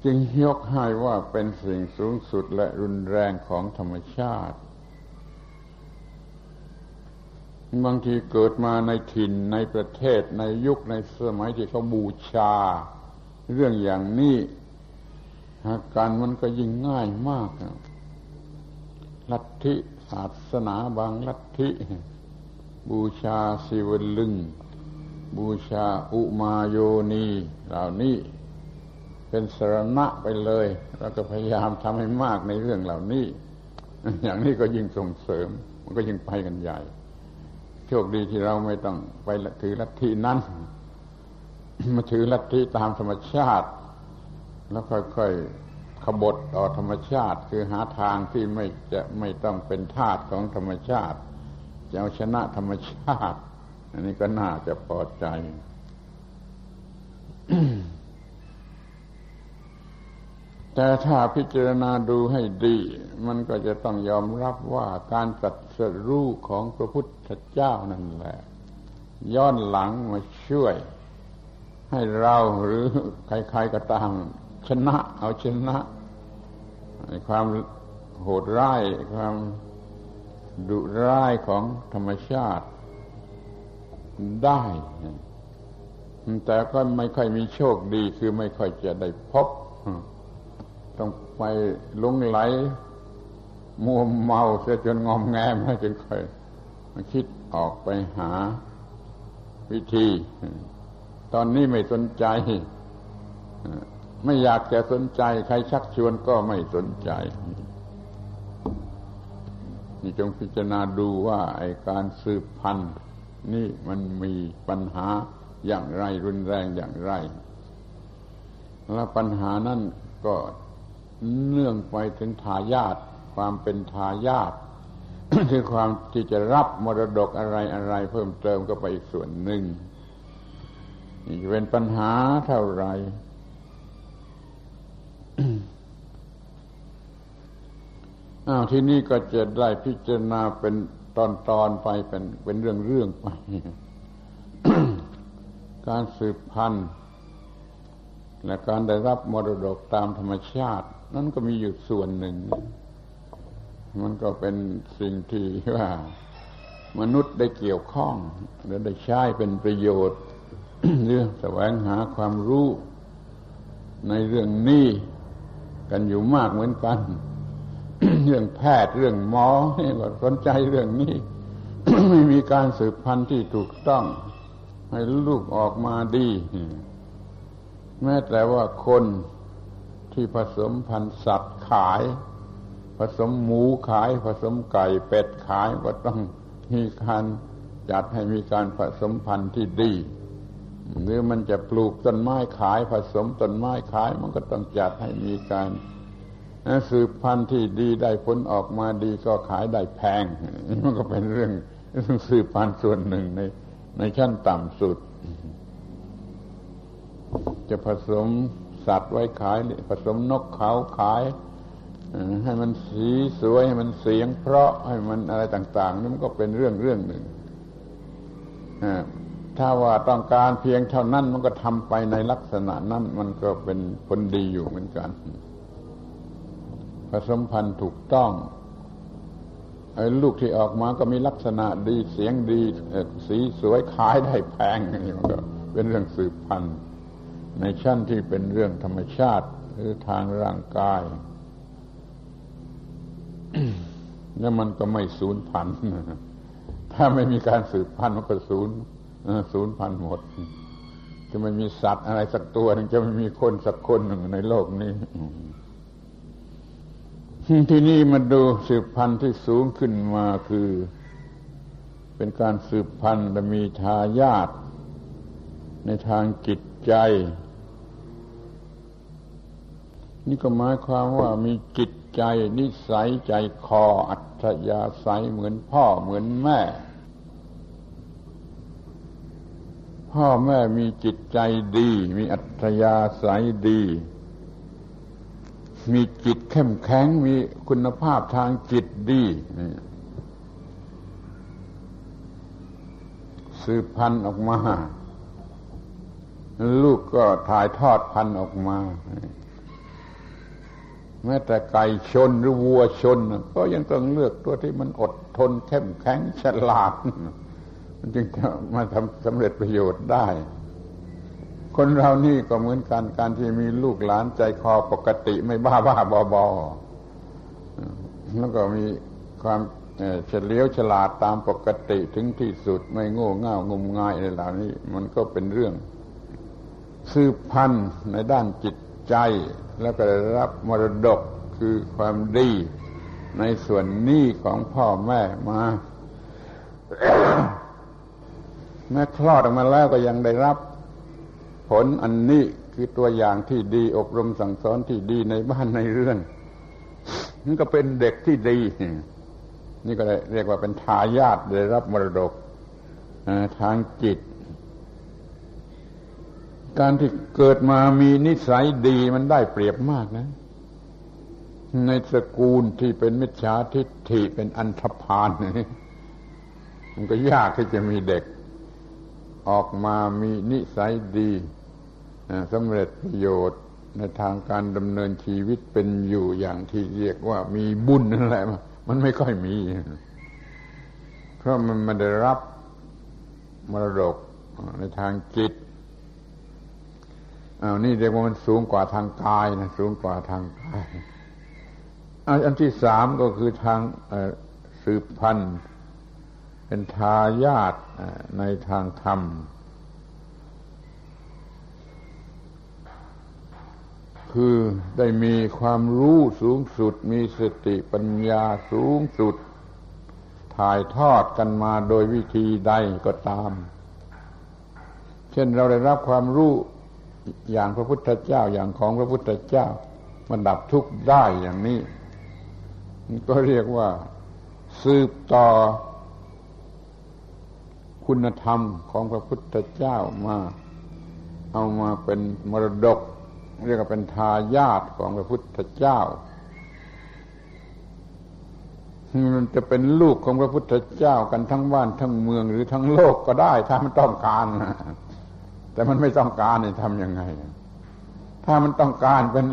จึงยกให้ว่าเป็นสิ่งสูงสุดและรุนแรงของธรรมชาติ บางทีเกิดมาในถิ่นในประเทศในยุคในสมัยที่เขาบูชา เรื่องอย่างนี้หากการมันก็ยิ่งง่ายมากลัทธิศาสนาบางลัทธิ บูชาสิวลึง บูชาอุมาโยนีเหล่านี้ เป็นสรณะไปเลย แล้วก็พยายามทำให้มากในเรื่องเหล่านี้ อย่างนี้ก็ยิ่งส่งเสริม มันก็ยิ่งไปกันใหญ่ โชคดีที่เราไม่ต้องไปถือลัทธินั้นมาถือลัทธิตามธรรมชาติ แล้วค่อยๆขบฏต่อธรรมชาติ คือหาทางที่ไม่จะไม่ต้องเป็นทาสของธรรมชาติ จะเอาชนะธรรมชาติ อันนี้ก็น่าจะพอใจ แต่ถ้าพิจารณาดูให้ดี มันก็จะต้องยอมรับว่าการตัดสรู้ของพระพุทธเจ้านั่นแหละ ย้อนหลังมาช่วย ให้เราหรือใครๆก็ตามชนะเอาชนะความโหดร้ายความดุร้ายของธรรมชาติได้ แต่ก็ไม่ค่อยมีโชคดีคือไม่ค่อยจะได้พบ ต้องไปลุงไหลมัวเมาเสียจนงอมแงมจนค่อยมาคิดออกไปหาวิธี ตอนนี้ไม่สนใจ ไม่อยากจะสนใจ ใครชักชวนก็ไม่สนใจ นี่จงพิจารณาดูว่าไอการสืบพันธุ์นี่มันมีปัญหาอย่างไรรุนแรงอย่างไร แล้วปัญหานั้นก็ เนื่องไปถึงทายาทความเป็นทายาทคือความที่จะรับมรดกอะไรอะไรเพิ่มเติมก็ไปอีกส่วนหนึ่งนี่จะเป็นปัญหาเท่าไหร่อ้าวที่นี่ก็จะได้พิจารณาเป็นตอนตอนไปเป็นเป็นเรื่องเรื่องไป การสืบพันธุ์ และการได้รับมรดกตามธรรมชาติ นั่นก็มีอยู่ส่วนหนึ่ง มันก็เป็นสิ่งที่ว่า มนุษย์ได้เกี่ยวข้องและได้ใช้เป็นประโยชน์เรื่องแสวงหาความรู้ในเรื่องนี้กันอยู่มากเหมือนกัน เรื่องแพทย์เรื่องหมอนี่ก็สนใจเรื่องนี้ ไม่มีการสืบพันธุ์ที่ถูกต้อง ให้ลูกออกมาดี แม้แต่ว่าคนที่ผสมพันธุ์สัตว์ขาย ผสมหมูขาย ผสมไก่เป็ดขายก็ต้องมีการจัดให้มีการผสมพันธุ์ที่ดี หรือมันจะปลูกต้นไม้ขาย ผสมต้นไม้ขาย มันก็ต้องจัดให้มีการสืบพันธุ์ที่ดีได้ผลออกมาดีก็ขายได้แพง มันก็เป็นเรื่องสืบพันธุ์ส่วนหนึ่งในในชั้นต่ำสุด จะผสมสัตว์ไว้ขาย ผสมนกเขาขายให้มันสีสวยให้มันเสียง เพราะให้มันอะไรต่าง ๆนี่มันก็เป็นเรื่องเรื่องหนึ่งถ้าว่าต้องการเพียงเท่านั้นมันก็ทำไปในลักษณะนั้นมันก็เป็นผลดีอยู่เหมือนกัน ผสมพันธุ์ถูกต้องไอ้ลูกที่ออกมาก็มีลักษณะดีเสียงดีสีสวยขายได้แพงนี่มันก็เป็นเรื่องสืบพันธุ์ ในชั้นที่เป็นเรื่องธรรมชาติหรือทางร่างกาย แล้วมันก็ไม่สูญพันธุ์ถ้าไม่มีการสืบพันธุ์มันก็สูญสูญพันธุ์หมด จะไม่มีสัตว์อะไรสักตัวหนึ่งจะไม่มีคนสักคนหนึ่งในโลกนี้ที่นี่มาดูสืบพันธุ์ที่สูงขึ้นมาคือ เป็นการสืบพันธุ์และมีทายาทในทางจิตใจ นี่ก็หมายความว่ามีจิตใจนิสัยใจคออัธยาศัยเหมือนพ่อเหมือนแม่ พ่อแม่มีจิตใจดี มีอัธยาศัยดี มีจิตเข้มแข็งมีคุณภาพทางจิตดีสืบพันธุ์ออกมา ลูกก็ถ่ายทอดพันธุ์ออกมา แม้แต่ไก่ชนหรือวัวชน ก็ยังต้องเลือกตัวที่มันอดทนเข้มแข็งฉลาด มันจึงจะมาทำสำเร็จประโยชน์ได้ คนเรานี่ก็เหมือนกันการที่มีลูกหลานใจคอปกติไม่บ้าบ้าบอบอแล้วก็มีความเฉลียวฉลาดตามปกติถึงที่สุดไม่โง่เง่างมงายอะไรเหล่านี้ มันก็เป็นเรื่อง สืบพันธุ์ในด้านจิตใจ แล้วก็ได้รับมรดกคือความดีในส่วนนี้ของพ่อแม่มาแม้คลอดออกมาแล้วก็ยังได้รับผลอันนี้คือตัวอย่างที่ดีอบรมสั่งสอนที่ดีในบ้านในเรื่อนนี่ก็เป็นเด็กที่ดี นี่ก็เรียกว่าเป็นทายาทได้รับมรดกทางจิต การที่เกิดมามีนิสัยดีมันได้เปรียบมากนะ ในสกุลที่เป็นมิจฉาทิฏฐิเป็นอันธพาลนี่มันก็ยากที่จะมีเด็ก ออกมามีนิสัยดีสำเร็จประโยชน์ในทางการดำเนินชีวิตเป็นอยู่อย่างที่เรียกว่ามีบุญนั่นแหละมันไม่ค่อยมี เพราะมันไม่ได้รับมรดกในทางจิต อ้าวนี่เรียกว่ามันสูงกว่าทางกายนะสูงกว่าทางกายอันที่สามก็คือทางสืบพันธุ์เป็นทายาทในทางธรรม คือได้มีความรู้สูงสุด มีสติปัญญาสูงสุด ถ่ายทอดกันมาโดยวิธีใดก็ตาม เช่นเราได้รับความรู้ อย่างพระพุทธเจ้าอย่างของพระพุทธเจ้า มันดับทุกข์ได้อย่างนี้ ก็เรียกว่าสืบต่อคุณธรรมของพระพุทธเจ้ามา เอามาเป็นมรดก เรียกว่าเป็นทายาทของพระพุทธเจ้ามันจะเป็นลูกของพระพุทธเจ้ากันทั้งบ้านทั้งเมืองหรือทั้งโลกก็ได้ถ้ามันต้องการ แต่มันไม่ต้องการนี่ทำยังไง ถ้ามันต้องการเป็น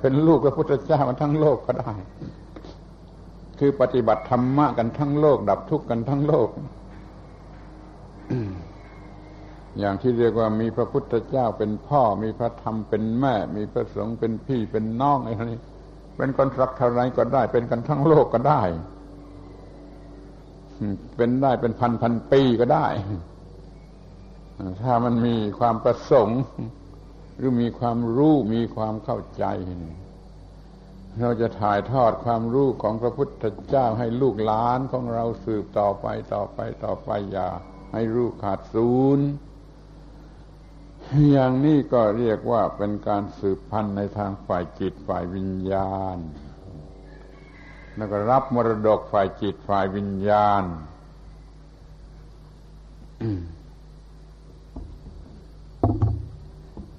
เป็นลูกพระพุทธเจ้ามันทั้งโลกก็ได้ คือปฏิบัติธรรมะกันทั้งโลก ดับทุกข์กันทั้งโลก อย่างที่เรียกว่ามีพระพุทธเจ้าเป็นพ่อ มีพระธรรมเป็นแม่ มีพระสงฆ์เป็นพี่เป็นน้องอะไรนี้เป็นคนรักเท่าไรก็ได้ เป็นกันทั้งโลกก็ได้ เป็นได้เป็นพันพันปีก็ได้ ถ้ามันมีความประสงค์ หรือมีความรู้มีความเข้าใจ เราจะถ่ายทอดความรู้ของพระพุทธเจ้าให้ลูกหลานของเราสืบต่อไปต่อไปต่อไปอย่าให้รู้ขาดศูนย์อย่างนี้ก็เรียกว่าเป็นการสืบพันธุ์ในทางฝ่ายจิตฝ่ายวิญญาณ แล้วก็รับมรดกฝ่ายจิตฝ่ายวิญญาณ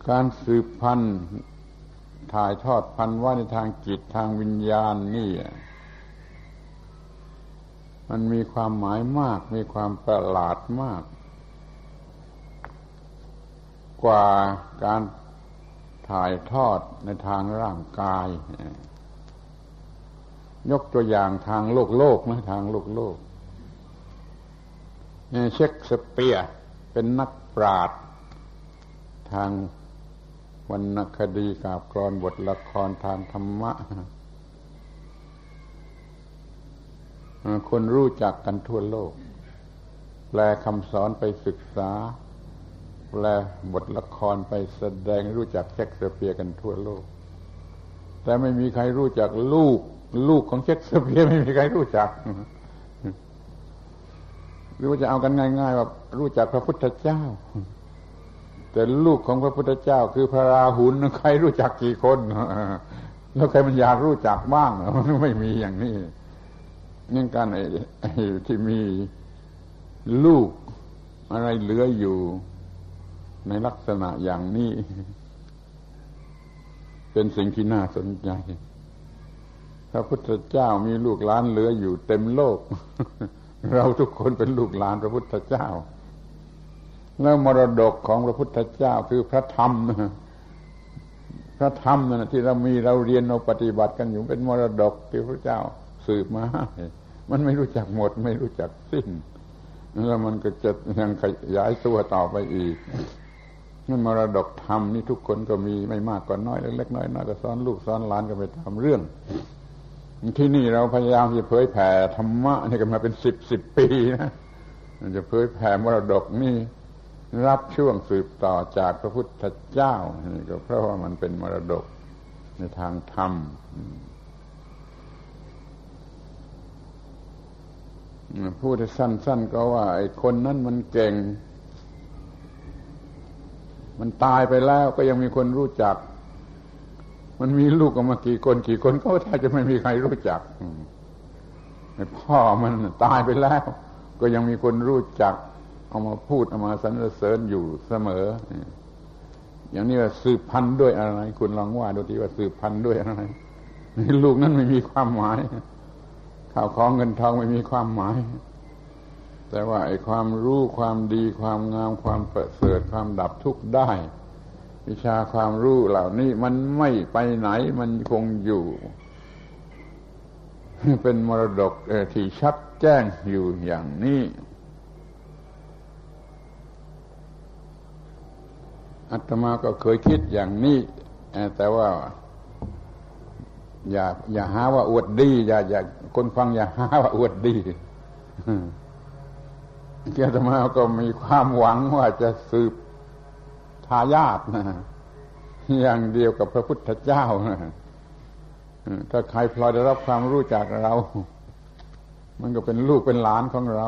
การสืบพันธุ์ถ่ายทอดพันธุ์ว่าในทางจิตทางวิญญาณนี่ มันมีความหมายมาก มีความประหลาดมาก กว่าการถ่ายทอดในทางร่างกาย ยกตัวอย่างทางโลกโลกนะทางโลกโลกเช็คสเปียเป็นนักปราดทาง วรรณคดีกาบกรอนบทละครทางธรรมะ คนรู้จักกันทั่วโลก แปลคำสอนไปศึกษา แปลบทละครไปแสดงรู้จักเช็กสเปียกันทั่วโลก แต่ไม่มีใครรู้จักลูก ลูกของเช็กสเปียไม่มีใครรู้จักหรือว่าจะเอากันง่าย ๆ ว่ารู้จักพระพุทธเจ้า แต่ลูกของพระพุทธเจ้าคือพระราหุลใครรู้จักกี่คน แล้วใครมันอยากรู้จักบ้างมันไม่มีอย่างนี้นี่การไอ้ที่มีลูกอะไรเหลืออยู่ในลักษณะอย่างนี้ เป็นสิ่งที่น่าสนใจ พระพุทธเจ้ามีลูกหลานเหลืออยู่เต็มโลก เราทุกคนเป็นลูกหลานพระพุทธเจ้า แล้วมรดกของพระพุทธเจ้าคือพระธรรม พระธรรมน่ะที่เรามีเราเรียนเราปฏิบัติกันอยู่เป็นมรดกที่พระเจ้าสืบมามันไม่รู้จักหมด ไม่รู้จักสิ้น แล้วมันก็จะยังขยายตัวต่อไปอีกนั่นมรดกธรรมนี่ทุกคนก็มีไม่มากก็น้อยเล็กๆน้อยๆก็สอนลูกสอนหลานกันไปทำเรื่อง ที่นี่เราพยายามจะเผยแผ่ธรรมะนี่กันมาเป็นสิบสิบปีนะจะเผยแผ่มรดกนี่ รับช่วงสืบต่อจากพระพุทธเจ้านี่ก็เพราะว่ามันเป็นมรดกในทางธรรมพูดสั้น ๆ ก็ว่า ไอ้คนนั้นมันเก่ง มันตายไปแล้วก็ยังมีคนรู้จัก มันมีลูกออกมากี่คนกี่คนก็ถ้าจะไม่มีใครรู้จักไอ้พ่อมันตายไปแล้ว ก็ยังมีคนรู้จัก เอามาพูดเอามาสรรเสริญอยู่เสมอ อย่างนี้ว่าสืบพันธุ์ด้วยอะไร คุณลองว่าดูทีว่าสืบพันธุ์ด้วยอะไรลูกนั้นไม่มีความหมายข้าวของเงินทองไม่มีความหมาย แต่ว่าไอ้ความรู้ความดีความงามความประเสริฐความดับทุกข์ได้ วิชาความรู้เหล่านี้มันไม่ไปไหนมันคงอยู่ เป็นมรดกที่ชัดแจ้งอยู่อย่างนี้ อาตมาก็เคยคิดอย่างนี้แต่ว่า อย่า อย่าหาว่าอวดดี อย่าอย่าคนฟังอย่าหาว่าอวดดีเกียรติมาก็มีความหวังว่าจะสืบทายาทนะอย่างเดียวกับพระพุทธเจ้านะถ้าใครพลอยได้รับความรู้จากเรา มันก็เป็นลูกเป็นหลานของเรา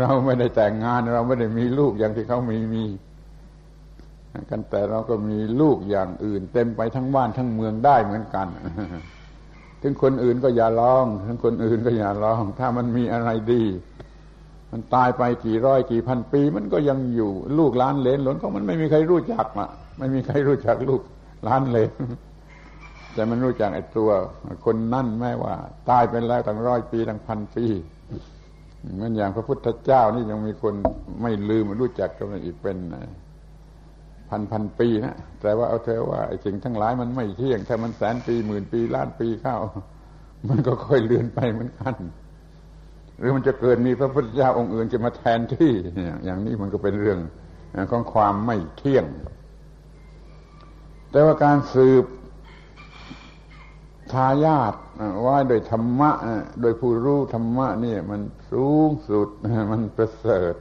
เราไม่ได้แต่งงานเราไม่ได้มีลูกอย่างที่เขามีมี กันแต่เราก็มีลูกอย่างอื่น เต็มไปทั้งบ้านทั้งเมืองได้เหมือนกัน ถึงคนอื่นก็อย่าร้อง ถึงคนอื่นก็อย่าร้อง ถ้ามันมีอะไรดี มันตายไปกี่ร้อยกี่พันปี มันก็ยังอยู่ ลูกล้านเลนหลนก็มันไม่มีใครรู้จักอะ ไม่มีใครรู้จักลูกล้านเลนแต่มันรู้จักไอ้ตัว คนนั่นแม้ว่า ตายไปแล้วตั้งร้อยปีตั้งพันปีมือนอย่างพระพุทธเจ้านี่ยังมีคนไม่ลืมรู้จักกันอีกเป็น พันพันปีนะแต่ว่าเอาเธอว่าไอ้สิ่งทั้งหลายมันไม่เที่ยง ถ้ามันแสนปีหมื่นปีล้านปีเข้า มันก็ค่อยเลือนไปเหมือนกัน หรือมันจะเกิดมีพระพุทธเจ้าองค์อื่นจะมาแทนที่อย่างนี้มันก็เป็นเรื่องของความไม่เที่ยง แต่ว่าการสืบทายาทว่าโดยธรรมะ โดยผู้รู้ธรรมะนี่มันสูงสุดมันประเสริฐ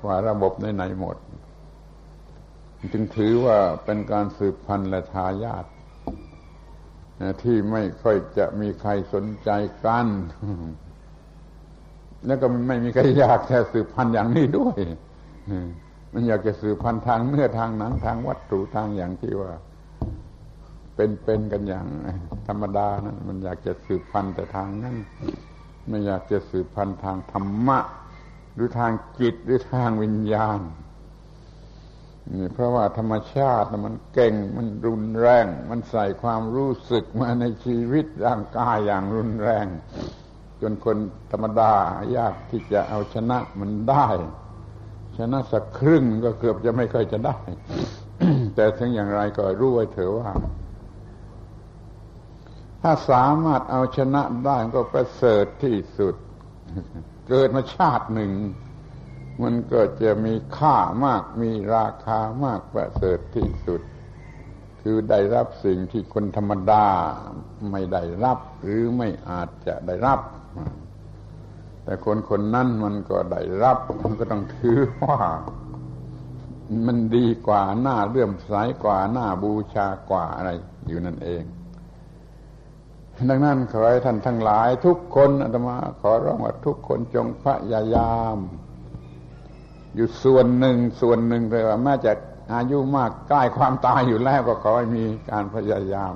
กว่าระบบในไหนหมด จึงถือว่าเป็นการสืบพันธุ์และทายาทที่ไม่ค่อยจะมีใครสนใจกัน แล้วก็ไม่มีใครอยากแค่สืบพันธุ์อย่างนี้ด้วย มันอยากจะสืบพันธุ์ทางเนื้อทางหนังทางวัตถุทางอย่างที่ว่า เป็นๆกันอย่าง ธรรมดานะมันอยากจะสืบพันธุ์แต่ทางนั้นไม่อยากจะสืบพันธุ์ทางธรรมะ หรือทางจิตหรือทางวิญญาณ เพราะว่าธรรมชาติมันเก่งมันรุนแรง มันใส่ความรู้สึกมาในชีวิตร่างกายอย่างรุนแรง จนคนธรรมดายากที่จะเอาชนะมันได้ ชนะสักครึ่งก็เกือบจะไม่ค่อยจะได้ แต่ถึงอย่างไรก็รู้ไว้เถอะว่า ถ้าสามารถเอาชนะได้ก็ประเสริฐที่สุด เกิดมาชาติหนึ่ง มันก็จะมีค่ามากมีราคามากประเสริฐที่สุด คือได้รับสิ่งที่คนธรรมดาไม่ได้รับ หรือไม่อาจจะได้รับ แต่คนคนนั้นมันก็ได้รับ มันก็ต้องถือว่า มันดีกว่าหน้าเลื่อมใสกว่าหน้าบูชากว่าอะไร อยู่นั่นเองดังนั้นขอให้ท่านทั้งหลายทุกคนอาตมาขอร้องว่าทุกคนจงพยายาม อยู่ส่วนหนึ่งส่วนหนึ่งเลยว่าแม้จะอายุมากใกล้ความตายอยู่แล้วก็ขอให้มีการพยายาม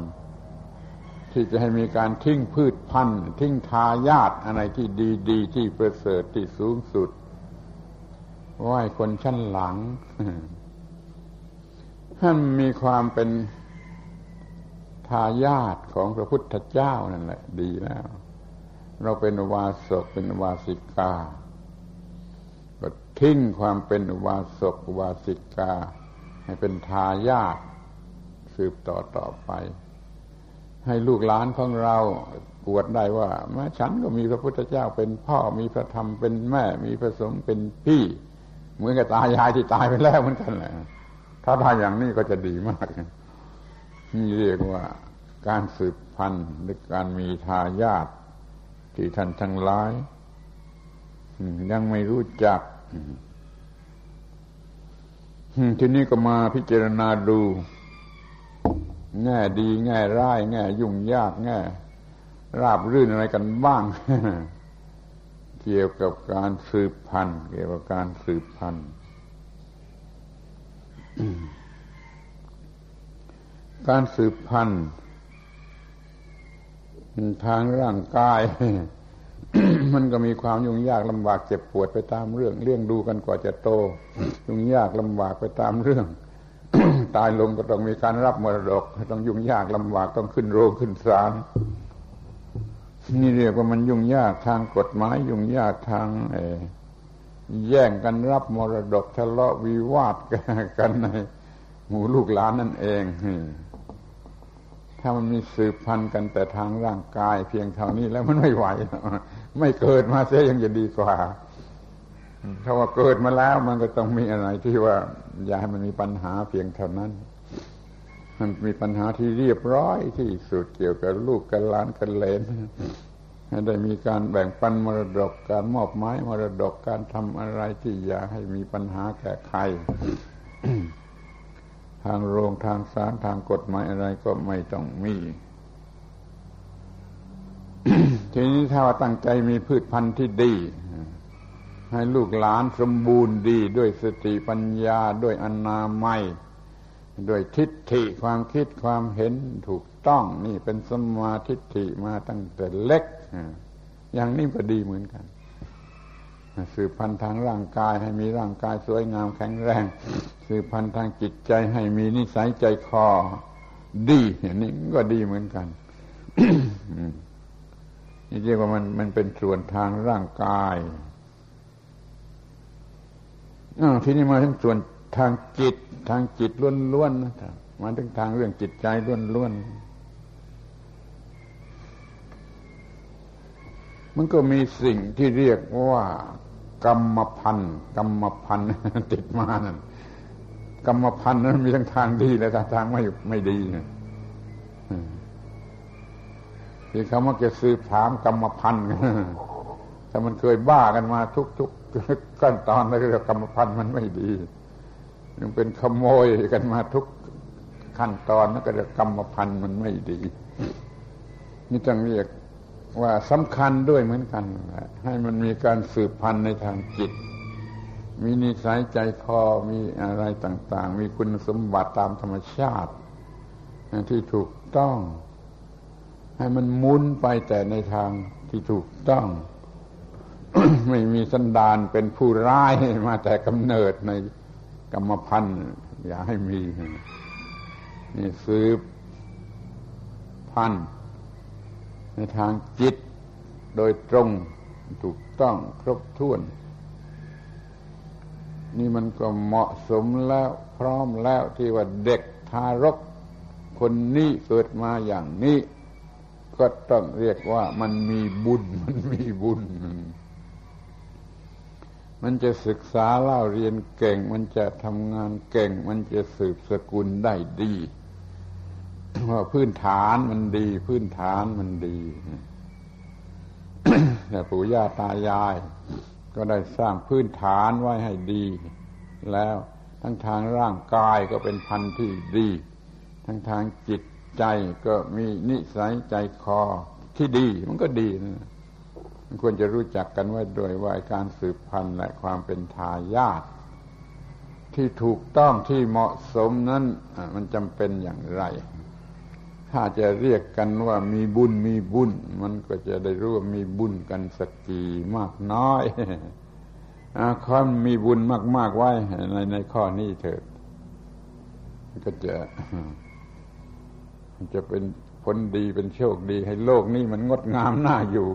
ที่จะให้มีการทิ้งพืชพันธุ์ ทิ้งทายาทอะไรที่ดี ๆ ที่ประเสริฐที่สูงสุดไหว้คนชั้นหลังท่านมีความเป็นทายาทของพระพุทธเจ้านั่นแหละ ดีแล้ว เราเป็นวาสกเป็นวาสิกา ทิ้งความเป็นอุบาสกอุบาสิกา ให้เป็นทายาทสืบต่อต่อไป ให้ลูกหลานของเราปวดได้ว่าแม้ฉันก็มีพระพุทธเจ้าเป็นพ่อมีพระธรรมเป็นแม่ มีพระสงฆ์เป็นพี่ เหมือนกับตายายที่ตายไปแล้วเหมือนกันแหละถ้าได้อย่างนี้ก็จะดีมากนี่เรียกว่าการสืบพันธุ์หรือการมีทายาทที่ท่านทั้งหลายยังไม่รู้จัก ทีนี้ก็มาพิจารณาดู แง่ดี แง่ร้าย แง่ยุ่งยาก แง่ ราบรื่นอะไรกันบ้าง เกี่ยวกับการสืบพันธุ์เกี่ยวกับการสืบพันธุ์การสืบพันธุ์ทางร่างกาย มันก็มีความยุ่งยากลำบากเจ็บปวดไปตามเรื่อง เลี้ยงดูกันกว่าจะโต ยุ่งยากลำบากไปตามเรื่อง ตายลงก็ต้องมีการรับมรดก ต้องยุ่งยากลำบากต้องขึ้นโรงขึ้นศาลนี่เรียกว่ามันยุ่งยากทางกฎหมาย ยุ่งยากทางแย่งกันรับมรดกทะเลาะวิวาทกันในหมู่ลูกหลานนั่นเองถ้ามันมีสืบพันธุ์กันแต่ทางร่างกาย เพียงเท่านี้แล้วมันไม่ไหว ไม่เกิดมาเสียยังจะดีกว่าถ้าว่าเกิดมาแล้วมันก็ต้องมีอะไรที่ว่า อย่าให้มันมีปัญหาเพียงเท่านั้น มันมีปัญหาที่เรียบร้อยที่สุดเกี่ยวกับลูกกันหลานกันเลนให้ได้มีการแบ่งปันมรดกการมอบไม้มรดกการทำอะไรที่อย่าให้มีปัญหาแก่ใครทางโรงทางศาลทางกฎหมายอะไรก็ไม่ต้องมี ทีนี้ถ้าว่าตั้งใจมีพืชพันธุ์ที่ดี ให้ลูกหลานสมบูรณ์ดี ด้วยสติปัญญาด้วยอนามัย ด้วยทิฏฐิความคิดความเห็นถูกต้องนี่เป็นสมาทิฏฐิมาตั้งแต่เล็ก อย่างนี้ก็ดีเหมือนกัน สืบพันธุ์ทางร่างกายให้มีร่างกายสวยงามแข็งแรง สืบพันธุ์ทางจิตใจให้มีนิสัยใจคอดี อย่างนี้ก็ดีเหมือนกัน นี่เรียกว่ามันมันเป็นส่วนทางร่างกายอทีนี้มาถึงส่วนทางจิต ทางจิตล้วนๆนะมาถึงทางเรื่องจิตใจล้วนๆมันก็มีสิ่งที่เรียกว่ากรรมพันธ์กรรมพันธ์ติดมานั่นกรรมพันธ์นั้นมีทั้งทางดีและทางไม่ไม่ดี ที่เขามักจะซื้อถามกรรมพันธ์ถ้ามันเคยบ้ากันมาทุกทุกขั้นตอนแล้วก็กรรมพันธ์มันไม่ดียังเป็นขโมยกันมาทุกขั้นตอนแล้วก็กรรมพันธ์มันไม่ดี นี่ต้องเรียกว่าสำคัญด้วยเหมือนกัน ให้มันมีการสืบพันธุ์ในทางจิต มีนิสัยใจคอมีอะไรต่าง ๆ มีคุณสมบัติตามธรรมชาติที่ถูกต้อง ให้มันมุนไปแต่ในทางที่ถูกต้อง ไม่มีสันดานเป็นผู้ร้ายมาแต่กำเนิดในกรรมพันธุ์อย่าให้มีนี่สืบพันธุ์ในทางจิตโดยตรงถูกต้องครบถ้วน นี่มันก็เหมาะสมแล้วพร้อมแล้วที่ว่าเด็กทารกคนนี้เกิดมาอย่างนี้ ก็ต้องเรียกว่ามันมีบุญ มันมีบุญ มันจะศึกษาเล่าเรียนเก่ง มันจะทำงานเก่ง มันจะสืบสกุลได้ดีว่าพื้นฐานมันดี พื้นฐานมันดีแต่ปู่ย่าตายาย ก็ได้สร้างพื้นฐานไว้ให้ดี แล้วทั้งทางร่างกายก็เป็นพันธุ์ที่ดี ทั้งทางจิต ใจก็มีนิสัยใจคอที่ดี มันก็ดีนะมันควรจะรู้จักกันไว้โดยว่าการสืบพันธุ์และความเป็นทายาทที่ถูกต้องที่เหมาะสมนั้นมันจำเป็นอย่างไร ถ้าจะเรียกกันว่ามีบุญมีบุญ มันก็จะได้รู้ว่ามีบุญกันสักกี่มากน้อยความมีบุญมาก ๆ ไว้ในในข้อนี้เถิดก็จะ จะเป็นผลดีเป็นโชคดี ให้โลกนี้มันงดงามน่าอยู่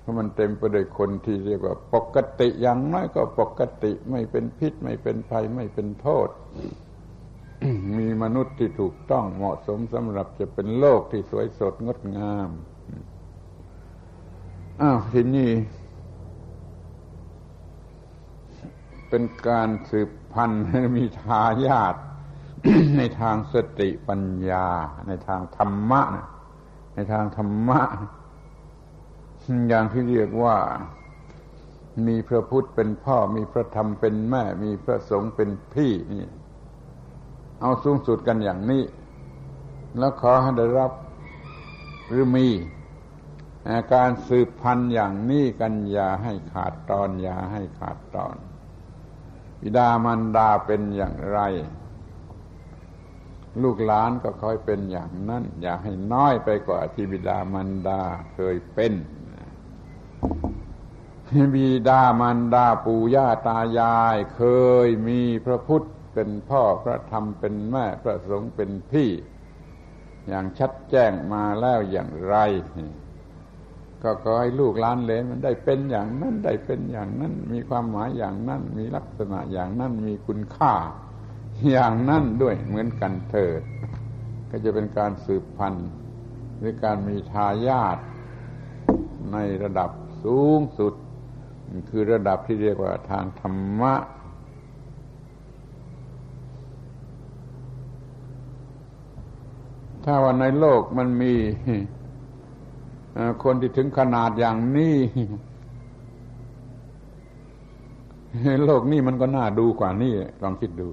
เพราะมันเต็มไปด้วยคนที่เรียกว่า ปกติอย่างน้อยก็ปกติไม่เป็นพิษ ไม่เป็นภัยไม่เป็นโทษ มีมนุษย์ที่ถูกต้องเหมาะสมสำหรับจะเป็นโลกที่สวยสดงดงามอ้าวทีนี้เป็นการสืบพันธุ์ให้มีทายาท ในทางสติปัญญา ในทางธรรมะนะในทางธรรมะ อย่างที่เรียกว่ามีพระพุทธเป็นพ่อมีพระธรรมเป็นแม่ มีพระสงฆ์เป็นพี่นี่ เอาสูงสุดกันอย่างนี้ แล้วขอให้ได้รับหรือมีการสืบพันธุ์อย่างนี้กันอย่าให้ขาดตอนอย่าให้ขาดตอนบิดามารดาเป็นอย่างไร ลูกหลานก็คอยเป็นอย่างนั้น อย่าให้น้อยไปกว่าที่บิดามารดาเคยเป็นบิดามารดาปู่ย่าตายาย เคยมีพระพุทธเป็นพ่อพระธรรมเป็นแม่พระสงฆ์เป็นพี่ อย่างชัดแจ้งมาแล้วอย่างไร ก็ขอให้ลูกหลานเลนมันได้เป็นอย่างนั้นได้เป็นอย่างนั้น มีความหมายอย่างนั้น มีลักษณะอย่างนั้นมีคุณค่า อย่างนั้นด้วยเหมือนกันเถิด ก็จะเป็นการสืบพันธุ์หรือการมีทายาทในระดับสูงสุด คือระดับที่เรียกว่าทางธรรมะ ถ้าว่าในโลกมันมีคนที่ถึงขนาดอย่างนี้โลกนี้มันก็น่าดูกว่านี้ลองคิดดู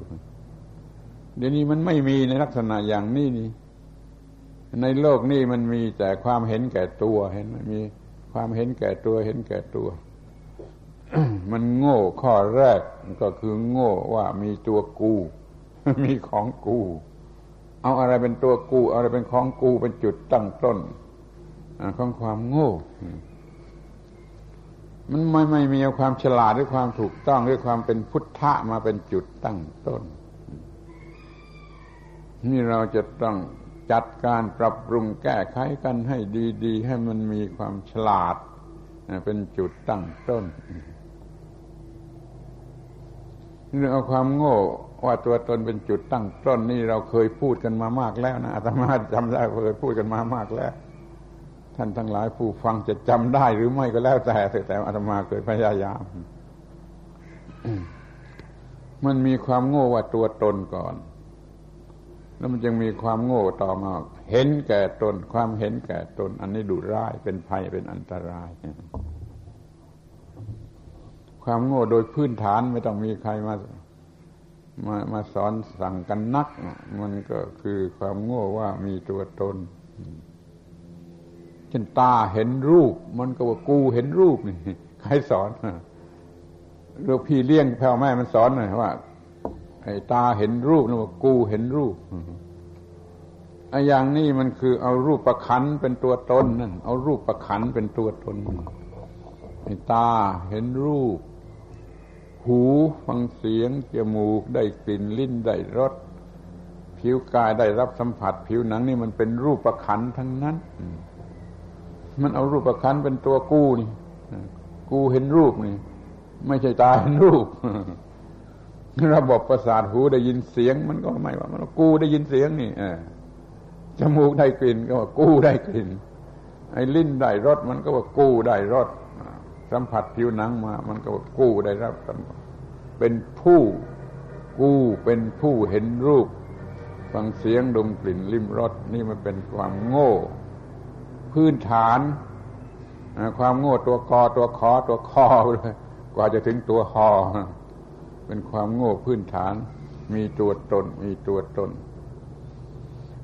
เดี๋ยวนี้มันไม่มีในลักษณะอย่างนี้นี่ในโลกนี้มันมีแต่ความเห็นแก่ตัวเห็นมันมีความเห็นแก่ตัวเห็นแก่ตัว มันโง่ข้อแรกก็คือโง่ว่ามีตัวกู มีของกู เอาอะไรเป็นตัวกูเอาอะไรเป็นของกูเป็นจุดตั้งต้นของความโง่ มันไม่ไม่มีความฉลาดหรือความถูกต้องหรือความเป็นพุทธะมาเป็นจุดตั้งต้น นี่เราจะต้องจัดการปรับปรุงแก้ไขกันให้ดี ๆ ให้มันมีความฉลาด เป็นจุดตั้งต้นเรื่องเอาความโง่ว่าตัวตนเป็นจุดตั้งต้นนี่เราเคยพูดกันมามากแล้วนะอาตมาจำได้เคยพูดกันมามากแล้ว ท่านทั้งหลายผู้ฟังจะจำได้หรือไม่ก็แล้วแต่แต่อาตมาเคยพยายาม มันมีความโง่ว่าตัวตนก่อน แล้วมันจึงมีความโง่ต่อมา เห็นแก่ตน ความเห็นแก่ตน อันนี้ดุร้ายเป็นภัยเป็นอันตราย ความโง่โดยพื้นฐานไม่ต้องมีใครมามามาสอนสั่งกันนัก มันก็คือความโง่ว่ามีตัวตนเช่นตาเห็นรูป มันก็ว่ากูเห็นรูปนี่ใครสอนเรือพี่เลี้ยงพ่อแม่มันสอนหน่อยว่า อ้ตาเห็นรูปนี่ว่ากูเห็นรูปไอ้อย่างนี้มันคือเอารูปประคันเป็นตัวตนนั่นเอารูปประคันเป็นตัวตนไอ้ตาเห็นรูป หูฟังเสียงจมูกได้กลิ่นลิ้นได้รสผิวกายได้รับสัมผัส ผิวหนังนี่มันเป็นรูปประคันทั้งนั้น มันเอารูปประคันเป็นตัวกู้นี่ กูเห็นรูปนี่ ไม่ใช่ตาเห็นรูป ระบบประสาทหูได้ยินเสียง มันก็ไม่ว่ามันกูได้ยินเสียงนี่จมูกได้กลิ่นก็ว่ากูได้กลิ่น ไอ้ลิ้นได้รสมันก็ว่ากูได้รสสัมผัสผิวหนังมา มันก็ว่ากูได้รับเป็นผู้กูเป็นผู้เห็นรูป ฟังเสียงดมกลิ่นลิ้มรสนี่มันเป็นความโง่ พื้นฐานความโง่ตัวกอตัวคอตัวคอเลยกว่าจะถึงตัวหอ เป็นความโง่พื้นฐาน มีตัวตน มีตัวตน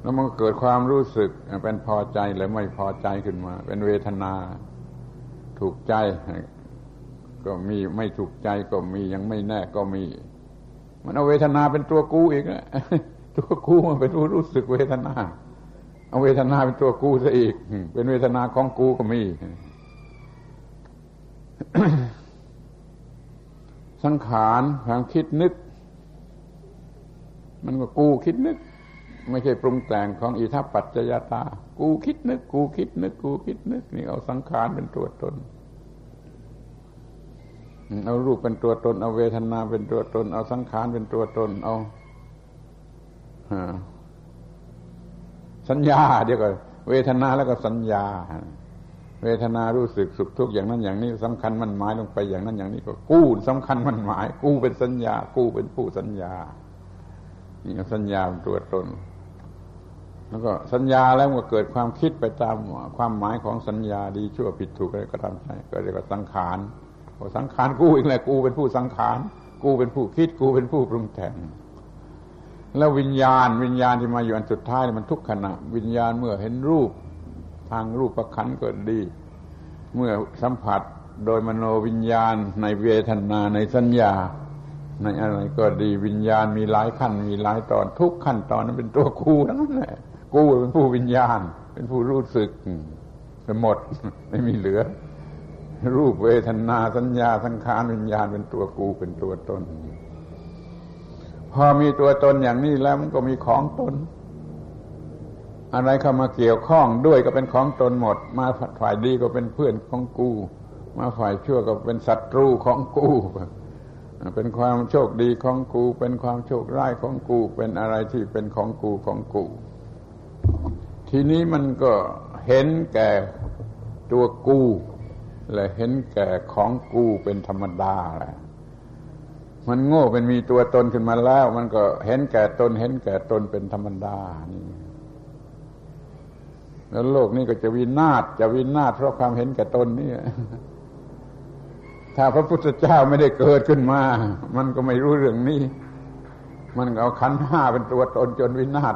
แล้วมันเกิดความรู้สึกเป็นพอใจหรือไม่พอใจขึ้นมา เป็นเวทนา ถูกใจ ก็มีไม่ถูกใจก็มียังไม่แน่ก็มี มันเอาเวทนาเป็นตัวกูอีกนะตัวกูมันเป็นรู้รู้สึกเวทนา เอาเวทนาเป็นตัวกูซะอีก เป็นเวทนาของกูก็มี สังขารความคิดนึก มันก็กูคิดนึก ไม่ใช่ปรุงแต่งของอิทัปปัจจยตา กูคิดนึก กูคิดนึก กูคิดนึก นี่เอาสังขารเป็นตัวตนเอารูปเป็นตัวตน เอาเวทนาเป็นตัวตน เอาสังขารเป็นตัวตน เอาสัญญาเดี๋ยวก่อนเวทนาแล้วก็สัญญา เวทนารู้สึกสุขทุกข์อย่างนั้นอย่างนี้สำคัญมันหมายลงไปอย่างนั้นอย่างนี้ก็กู้สำคัญมันหมาย กู้เป็นสัญญา กู้เป็นผู้สัญญานี่สัญญาเป็นตัวตน แล้วก็สัญญาแล้วก็เกิดความคิดไปตามความหมายของสัญญาดีชั่วผิดถูกอะไรก็ตามใจก็เรียกว่าสังขารพอสังขารกู้อีกแหละกูเป็นผู้สังขารกูเป็นผู้คิดกูเป็นผู้ปรุงแต่งแล้ววิญญาณ วิญญาณที่มาอยู่อันสุดท้ายมันทุกขณะ วิญญาณเมื่อเห็นรูป ทางรูปประคันก็ดี เมื่อสัมผัสโดยมโนวิญญาณ ในเวทนาในสัญญา ในอะไรก็ดีวิญญาณมีหลายขั้นมีหลายตอนทุกขั้นตอนนั้นเป็นตัวกูทั้งนั้นแหละกูเป็นผู้วิญญาณ เป็นผู้รู้สึกหมดไม่มีเหลือ รูปเวทนาสัญญาสังขารวิญญาณเป็นตัวกูเป็นตัวตนพอมีตัวตนอย่างนี้แล้วมันก็มีของตน อะไรเข้ามาเกี่ยวข้องด้วยก็เป็นของตนหมด มาฝ่ายดีก็เป็นเพื่อนของกู มาฝ่ายชั่วก็เป็นศัตรูของกู เป็นความโชคดีของกู เป็นความโชคร้ายของกู เป็นอะไรที่เป็นของกูของกู ทีนี้มันก็เห็นแก่ตัวกู และเห็นแก่ของกูเป็นธรรมดาแหละมันโง่เป็นมีตัวตนขึ้นมาแล้ว มันก็เห็นแก่ตนเห็นแก่ตนเป็นธรรมดานี่ แล้วโลกนี้ก็จะวินาศจะวินาศเพราะความเห็นแก่ตนนี่ถ้าพระพุทธเจ้าไม่ได้เกิดขึ้นมา มันก็ไม่รู้เรื่องนี้ มันเอาขันห้าเป็นตัวตนจนวินาศ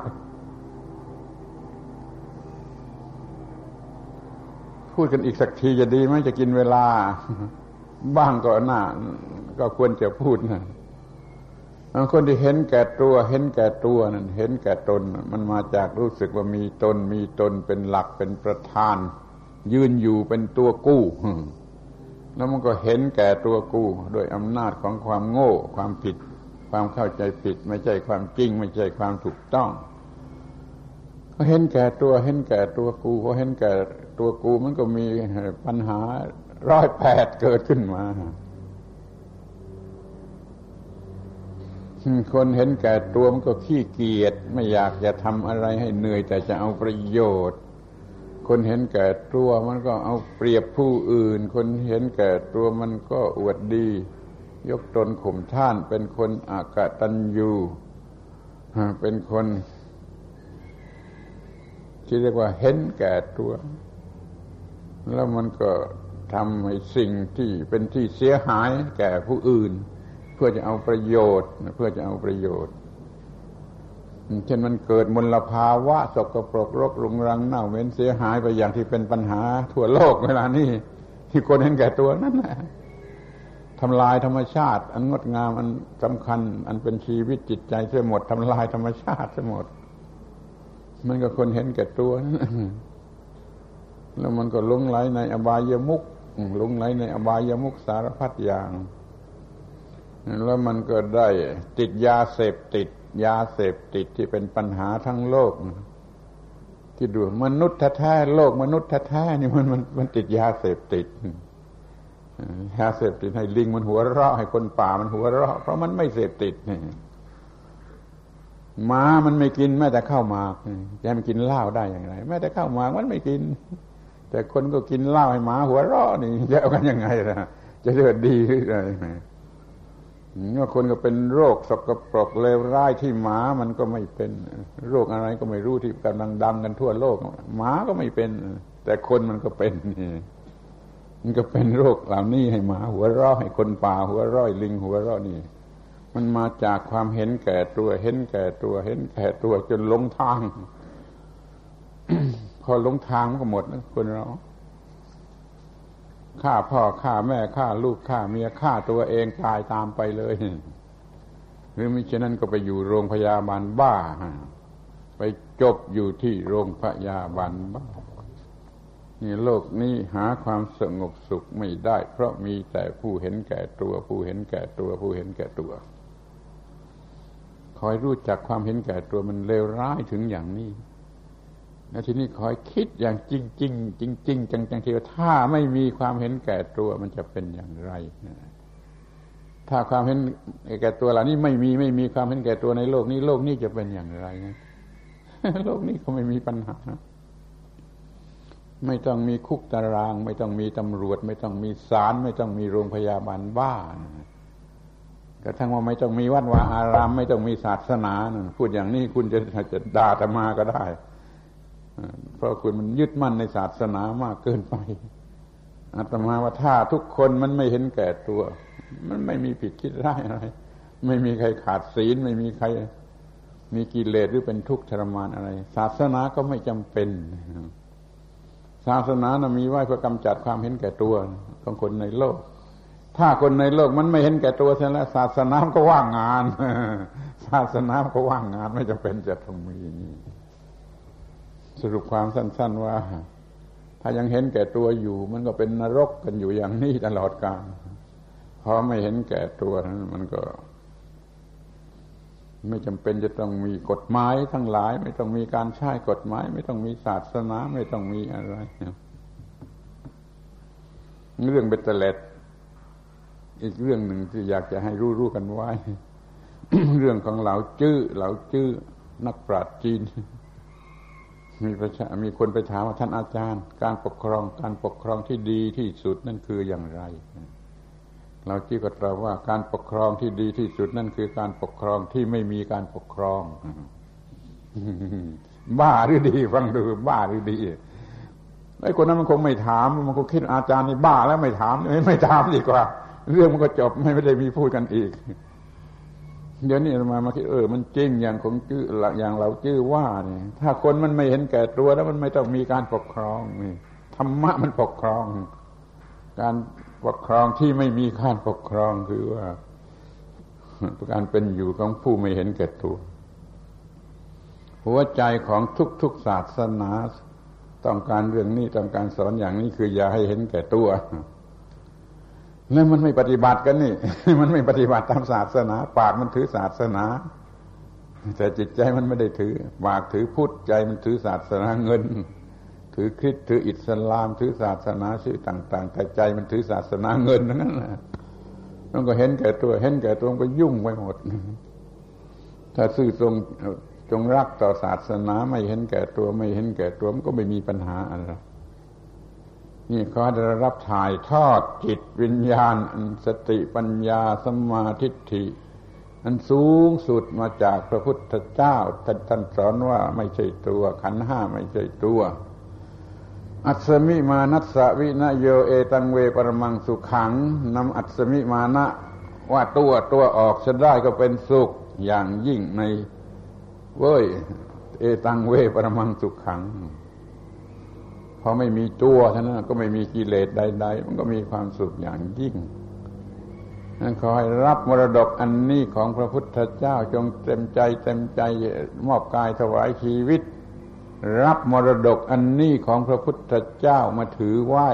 พูดกันอีกสักทีจะดีไหมจะกินเวลา บ้างก็น่าก็ควรจะพูดนะ คนที่เห็นแก่ตัว เห็นแก่ตัวนั่นเห็นแก่ตน มันมาจากรู้สึกว่ามีตน มีตนเป็นหลักเป็นประธาน ยืนอยู่เป็นตัวกู้แล้วมันก็เห็นแก่ตัวกู้โดยอำนาจของความโง่ ความผิด ความเข้าใจผิด ไม่ใช่ความจริง ไม่ใช่ความถูกต้องก็เห็นแก่ตัว เห็นแก่ตัวกูเพอเห็นแก่ตัวกูมันก็มีปัญหาร้อยแปดเกิดขึ้นมา คนเห็นแก่ตัวมันก็ขี้เกียจไม่อยากจะทำอะไรให้เหนื่อยแต่จะเอาประโยชน์ คนเห็นแก่ตัวมันก็เอาเปรียบผู้อื่น คนเห็นแก่ตัวมันก็อวดดี ยกตนข่มท่านเป็นคนอากตันยูเป็นคนที่เรียกว่าเห็นแก่ตัว แล้วมันก็ทำให้สิ่งที่เป็นที่เสียหายแก่ผู้อื่น พื่อจะเอาประโยชน์ เพื่อจะเอาประโยชน์ เช่นมันเกิดมลภาวะสกปรกรกรุงรังเน่าเหม็นเสียหายไปอย่างที่เป็นปัญหาทั่วโลกเวลานี้ที่คนเห็นแก่ตัวนั่นแหละทำลายธรรมชาติ อันงดงามอันสำคัญ อันเป็นชีวิตจิตใจเสียหมดทำลายธรรมชาติเสียหมด มันก็คนเห็นแก่ตัวแล้วมันก็ลงไหลในอบายมุกลงไหลในอบายมุกสารพัดอย่าง แล้วมันก็ได้ติดยาเสพติด ยาเสพติดที่เป็นปัญหาทั้งโลกที่ดูมนุษย์แท้ๆโลกมนุษย์แท้ๆนี่มันมันมันติดยาเสพติดยาเสพติดให้ลิงมันหัวเราะให้คนป่ามันหัวเราะ เพราะมันไม่เสพติดนี่ม้ามันไม่กินแม้แต่ข้าวหมากจะมันกินเหล้าได้อย่างไร แม้แต่ข้าวหมากมันไม่กิน แต่คนก็กินเหล้าให้หมาหัวเราะนี่จะเอากันยังไงล่ะจะเลือดดีหรืออะไร ว่าคนก็เป็นโรคสกปรกเลวร้ายที่หมามันก็ไม่เป็น โรคอะไรก็ไม่รู้ที่กำลังดังกันทั่วโลกหมาก็ไม่เป็น แต่คนมันก็เป็นนี่มันก็เป็นโรคเหล่านี้ให้หมาหัวราะให้คนป่าหัวร้อยลิงหัวราะนี่ มันมาจากความเห็นแก่ตัว เห็นแก่ตัว เห็นแก่ตัวจนหลงทาง พอหลงทางก็หมดนะคนเรา ฆ่าพ่อฆ่าแม่ฆ่าลูกฆ่าเมียฆ่าตัวเองตายตามไปเลย หรือมิฉะนั้นก็ไปอยู่โรงพยาบาลบ้า ไปจบอยู่ที่โรงพยาบาลบ้านี่โลกนี้หาความสงบสุขไม่ได้ เพราะมีแต่ผู้เห็นแก่ตัว ผู้เห็นแก่ตัว ผู้เห็นแก่ตัวคอยรู้จักความเห็นแก่ตัวมันเลวร้ายถึงอย่างนี้ แล้วทีนี้คอยคิดอย่างจริงจริงจริงจริงจังจังทีว่าถ้าไม่มีความเห็นแก่ตัวมันจะเป็นอย่างไร ถ้าความเห็นแก่ตัวเหล่านี้ไม่มีไม่มีความเห็นแก่ตัวในโลกนี้โลกนี้จะเป็นอย่างไรโลกนี้ก็ไม่มีปัญหา ไม่ต้องมีคุกตาราง ไม่ต้องมีตำรวจ ไม่ต้องมีศาลไม่ต้องมีโรงพยาบาลบ้านกระทั่งว่าไม่ต้องมีวัดวาอาราม ไม่ต้องมีศาสนาพูดอย่างนี้คุณจะจะด่าธรรมาก็ได้ เพราะคุณมันยึดมั่นในศาสนามากเกินไปอาตมาว่าถ้าทุกคนมันไม่เห็นแก่ตัว มันไม่มีผิดคิดร้ายอะไร ไม่มีใครขาดศีล ไม่มีใครมีกิเลสหรือเป็นทุกข์ทรมานอะไร ศาสนาก็ไม่จำเป็น ศาสนานะมีไว้เพื่อกำจัดความเห็นแก่ตัวของคนในโลก ถ้าคนในโลกมันไม่เห็นแก่ตัวเสียแล้วศาสนาก็ว่างงาน ศาสนาก็ว่างงานไม่จำเป็นจะต้องมี สรุปความสั้น ๆว่า ถ้ายังเห็นแก่ตัวอยู่ มันก็เป็นนรกกันอยู่อย่างนี้ตลอดกาลพอไม่เห็นแก่ตัวนั้นมันก็ ไม่จำเป็นจะต้องมีกฎหมายทั้งหลาย ไม่ต้องมีการใช้กฎหมาย ไม่ต้องมีศาสนาไม่ต้องมีอะไรเรื่องเบตเตเล็ดอีกเรื่องหนึ่งที่อยากจะให้รู้รู้กันไว้ เรื่องของเหลาจื้อเหลาจื้อนักปราชญ์จีน มีประชามีคนไปถามว่าท่านอาจารย์ การปกครองการปกครองที่ดีที่สุดนั่นคืออย่างไร เราจี้ก็ตอบว่าการปกครองที่ดีที่สุดนั่นคือการปกครองที่ไม่มีการปกครอง บ้าหรือดีฟังดูบ้าหรือดีไอ้คนนั้นมันคงไม่ถามมันคงคิดอาจารย์นี่บ้าแล้วไม่ถามไม่ไม่ถามดีกว่า เรื่องมันก็จบไม่ได้มีพูดกันอีก เดี๋ยวนี้มามาคิดเออมันจริงอย่างของจื้ออย่างเราจื้อว่าเนี่ย ถ้าคนมันไม่เห็นแก่ตัวแล้วมันไม่ต้องมีการปกครองนี่ธรรมะมันปกครอง การปกครองที่ไม่มีการปกครองคือว่าการเป็นอยู่ของผู้ไม่เห็นแก่ตัว หัวใจของทุกๆศาสนา ต้องการเรื่องนี้ต้องการสอนอย่างนี้คืออย่าให้เห็นแก่ตัว แล้วมันไม่ปฏิบัติกันนี่ มันไม่ปฏิบัติตามศาสนา ปากมันถือศาสนา แต่จิตใจมันไม่ได้ถือ ปากถือพุทธใจมันถือศาสนาเงิน ถือคริสถืออิสลาม ถือศาสนาชื่อต่าง ๆ แต่ใจมันถือศาสนาเงินนั่นแหละมันก็เห็นแก่ตัวเห็นแก่ตัวก็ยุ่งไปหมด ถ้าซื่อตรงจงรักต่อศาสนาไม่เห็นแก่ตัวไม่เห็นแก่ตัวมันก็ไม่มีปัญหาอะไร นี่เขาได้รับถ่ายทอดจิตวิญญาณสติปัญญาสมาธิฐิ อันสูงสุดมาจากพระพุทธเจ้าท่านท่านสอนว่าไม่ใช่ตัว ขันห้าไม่ใช่ตัว อัศมิมานัสวินโยเอตังเวปรมังสุขังนำอัศมิมานะว่าตัวตัวออกจะได้ก็เป็นสุขอย่างยิ่งในเว้ย เอตังเวปรมังสุขัง พอไม่มีตัวท่านั้นก็ไม่มีกิเลสใด ๆ มันก็มีความสุขอย่างยิ่งนั่นขอให้รับมรดกอันนี้ของพระพุทธเจ้าจงเต็มใจเต็มใจมอบกายถวายชีวิต รับมรดกอันนี้ของพระพุทธเจ้ามาถือไหว้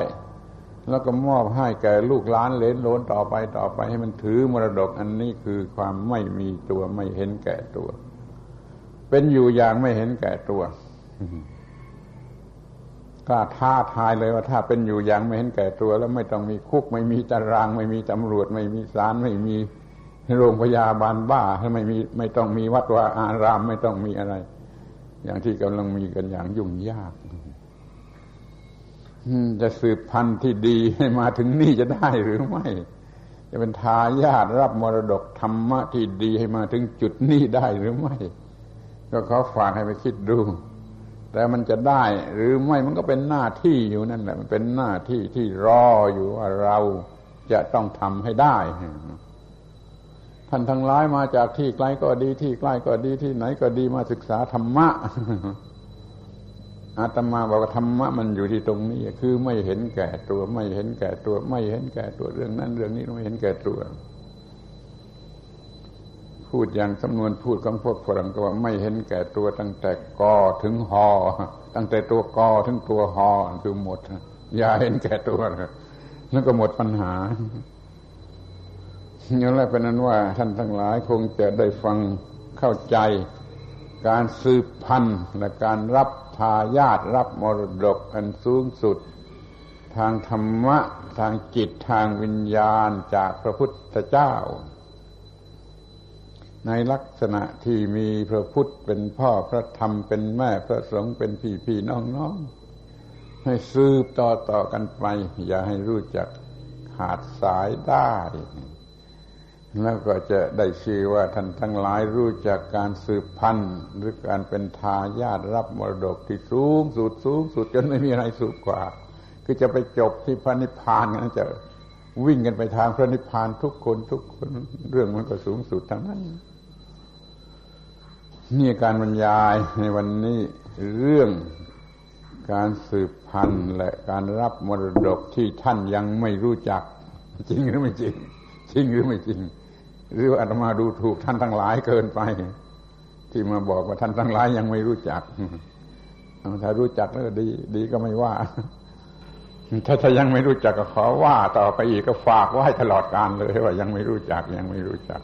แล้วก็มอบให้แก่ลูกหลานเลนโลนต่อไปต่อไปให้มันถือมรดกอันนี้คือความไม่มีตัวไม่เห็นแก่ตัว เป็นอยู่อย่างไม่เห็นแก่ตัว กล้าท้าทายเลยว่าถ้าเป็นอยู่อย่างไม่เห็นแก่ตัว แล้วไม่ต้องมีคุกไม่มีตาราง ไม่มีตำรวจ ไม่มีศาลไม่มีโรงพยาบาลบ้าไม่มีไม่ต้องมีวัดวาอารามไม่ต้องมีอะไร อย่างที่กำลังมีกันอย่างยุ่งยากจะสืบพันธุ์ที่ดีให้มาถึงนี่จะได้หรือไม่ จะเป็นทายาทรับมรดกธรรมะที่ดีให้มาถึงจุดนี้ได้หรือไม่ ก็ขอฝากให้ไปคิดดู แต่มันจะได้หรือไม่มันก็เป็นหน้าที่อยู่นั่นแหละมันเป็นหน้าที่ที่รออยู่ว่าเราจะต้องทำให้ได้ท่านทั้งหลายมาจากที่ไกลก็ดีที่ใกล้ก็ดีที่ไหนก็ดีมาศึกษาธรรมะอาตมาบอกว่าธรรมะมันอยู่ที่ตรงนี้ คือไม่เห็นแก่ตัว ไม่เห็นแก่ตัว ไม่เห็นแก่ตัวเรื่องนั้นเรื่องนี้ไม่เห็นแก่ตัว พูดอย่างสำนวนพูดของพวกฝรั่งก็ว่าไม่เห็นแก่ตัวตั้งแต่กอถึงหอ ตั้งแต่ตัวกอถึงตัวหอคือหมด อย่าเห็นแก่ตัวแล้วก็หมดปัญหาอย่างแรกเป็นนั้นว่าท่านทั้งหลายคงจะได้ฟังเข้าใจ การสืบพันธุ์และการรับทายาทรับมรดกอันสูงสุด ทางธรรมะ ทางจิตทางวิญญาณจากพระพุทธเจ้า ในลักษณะที่มีพระพุทธเป็นพ่อพระธรรมเป็นแม่พระสงฆ์เป็นพี่พี่น้องน้องให้สืบต่อต่อกันไป อย่าให้รู้จักขาดสายได้ แล้วก็จะได้ชื่อว่าท่านทั้งหลายรู้จักการสืบพันธุ์หรือการเป็นทายาทรับมรดกที่สูงสุดสูงสุดจนไม่มีอะไรสูงกว่า คือจะไปจบที่พระนิพพานนั้นจะวิ่งกันไปทางพระนิพพานทุกคนทุกคนเรื่องมันก็สูงสุดทั้งนั้น นี่การบรรยายในวันนี้เรื่องการสืบพันธุ์และการรับมรดกที่ท่านยังไม่รู้จัก จริงหรือไม่จริง จริงหรือไม่จริง หรืออาตมาดูถูกท่านทั้งหลายเกินไป ที่มาบอกว่าท่านทั้งหลายยังไม่รู้จักถ้ารู้จักแล้วดี ดีก็ไม่ว่า ถ้าถ้ายังไม่รู้จักก็ขอว่า ต่อไปอีกก็ฝากไว้ตลอดการเลยว่ายังไม่รู้จักยังไม่รู้จัก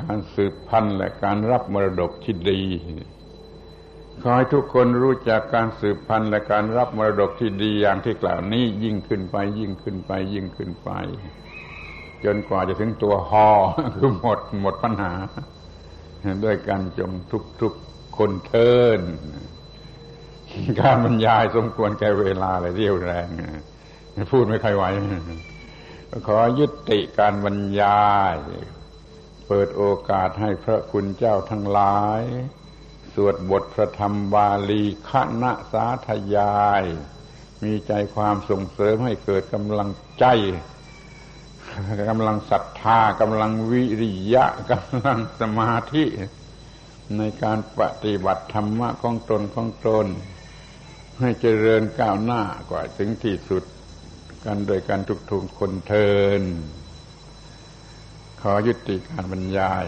การสืบพันธุ์และการรับมรดกที่ดี ขอให้ทุกคนรู้จักการสืบพันธุ์และการรับมรดกที่ดีอย่างที่กล่าวนี้ยิ่งขึ้นไป ยิ่งขึ้นไป ยิ่งขึ้นไป จนกว่าจะถึงตัวฮอคือหมดหมดปัญหา ด้วยกันจงทุกทุกคนเทินการบรรยายสมควรแก่เวลาเลยเรียวแรง พูดไม่ค่อยไหวขอยุติการบรรยาย เปิดโอกาสให้พระคุณเจ้าทั้งหลาย สวดบทพระธรรมบาลีคณะสาธยาย มีใจความส่งเสริมให้เกิดกำลังใจกำลังศรัทธากำลังวิริยะกำลังสมาธิ ในการปฏิบัติธรรมะของตนของตน ให้เจริญก้าวหน้า กว่าถึงที่สุด กันโดยการทุกทุกคนเทิน ขอยุติการบรรยาย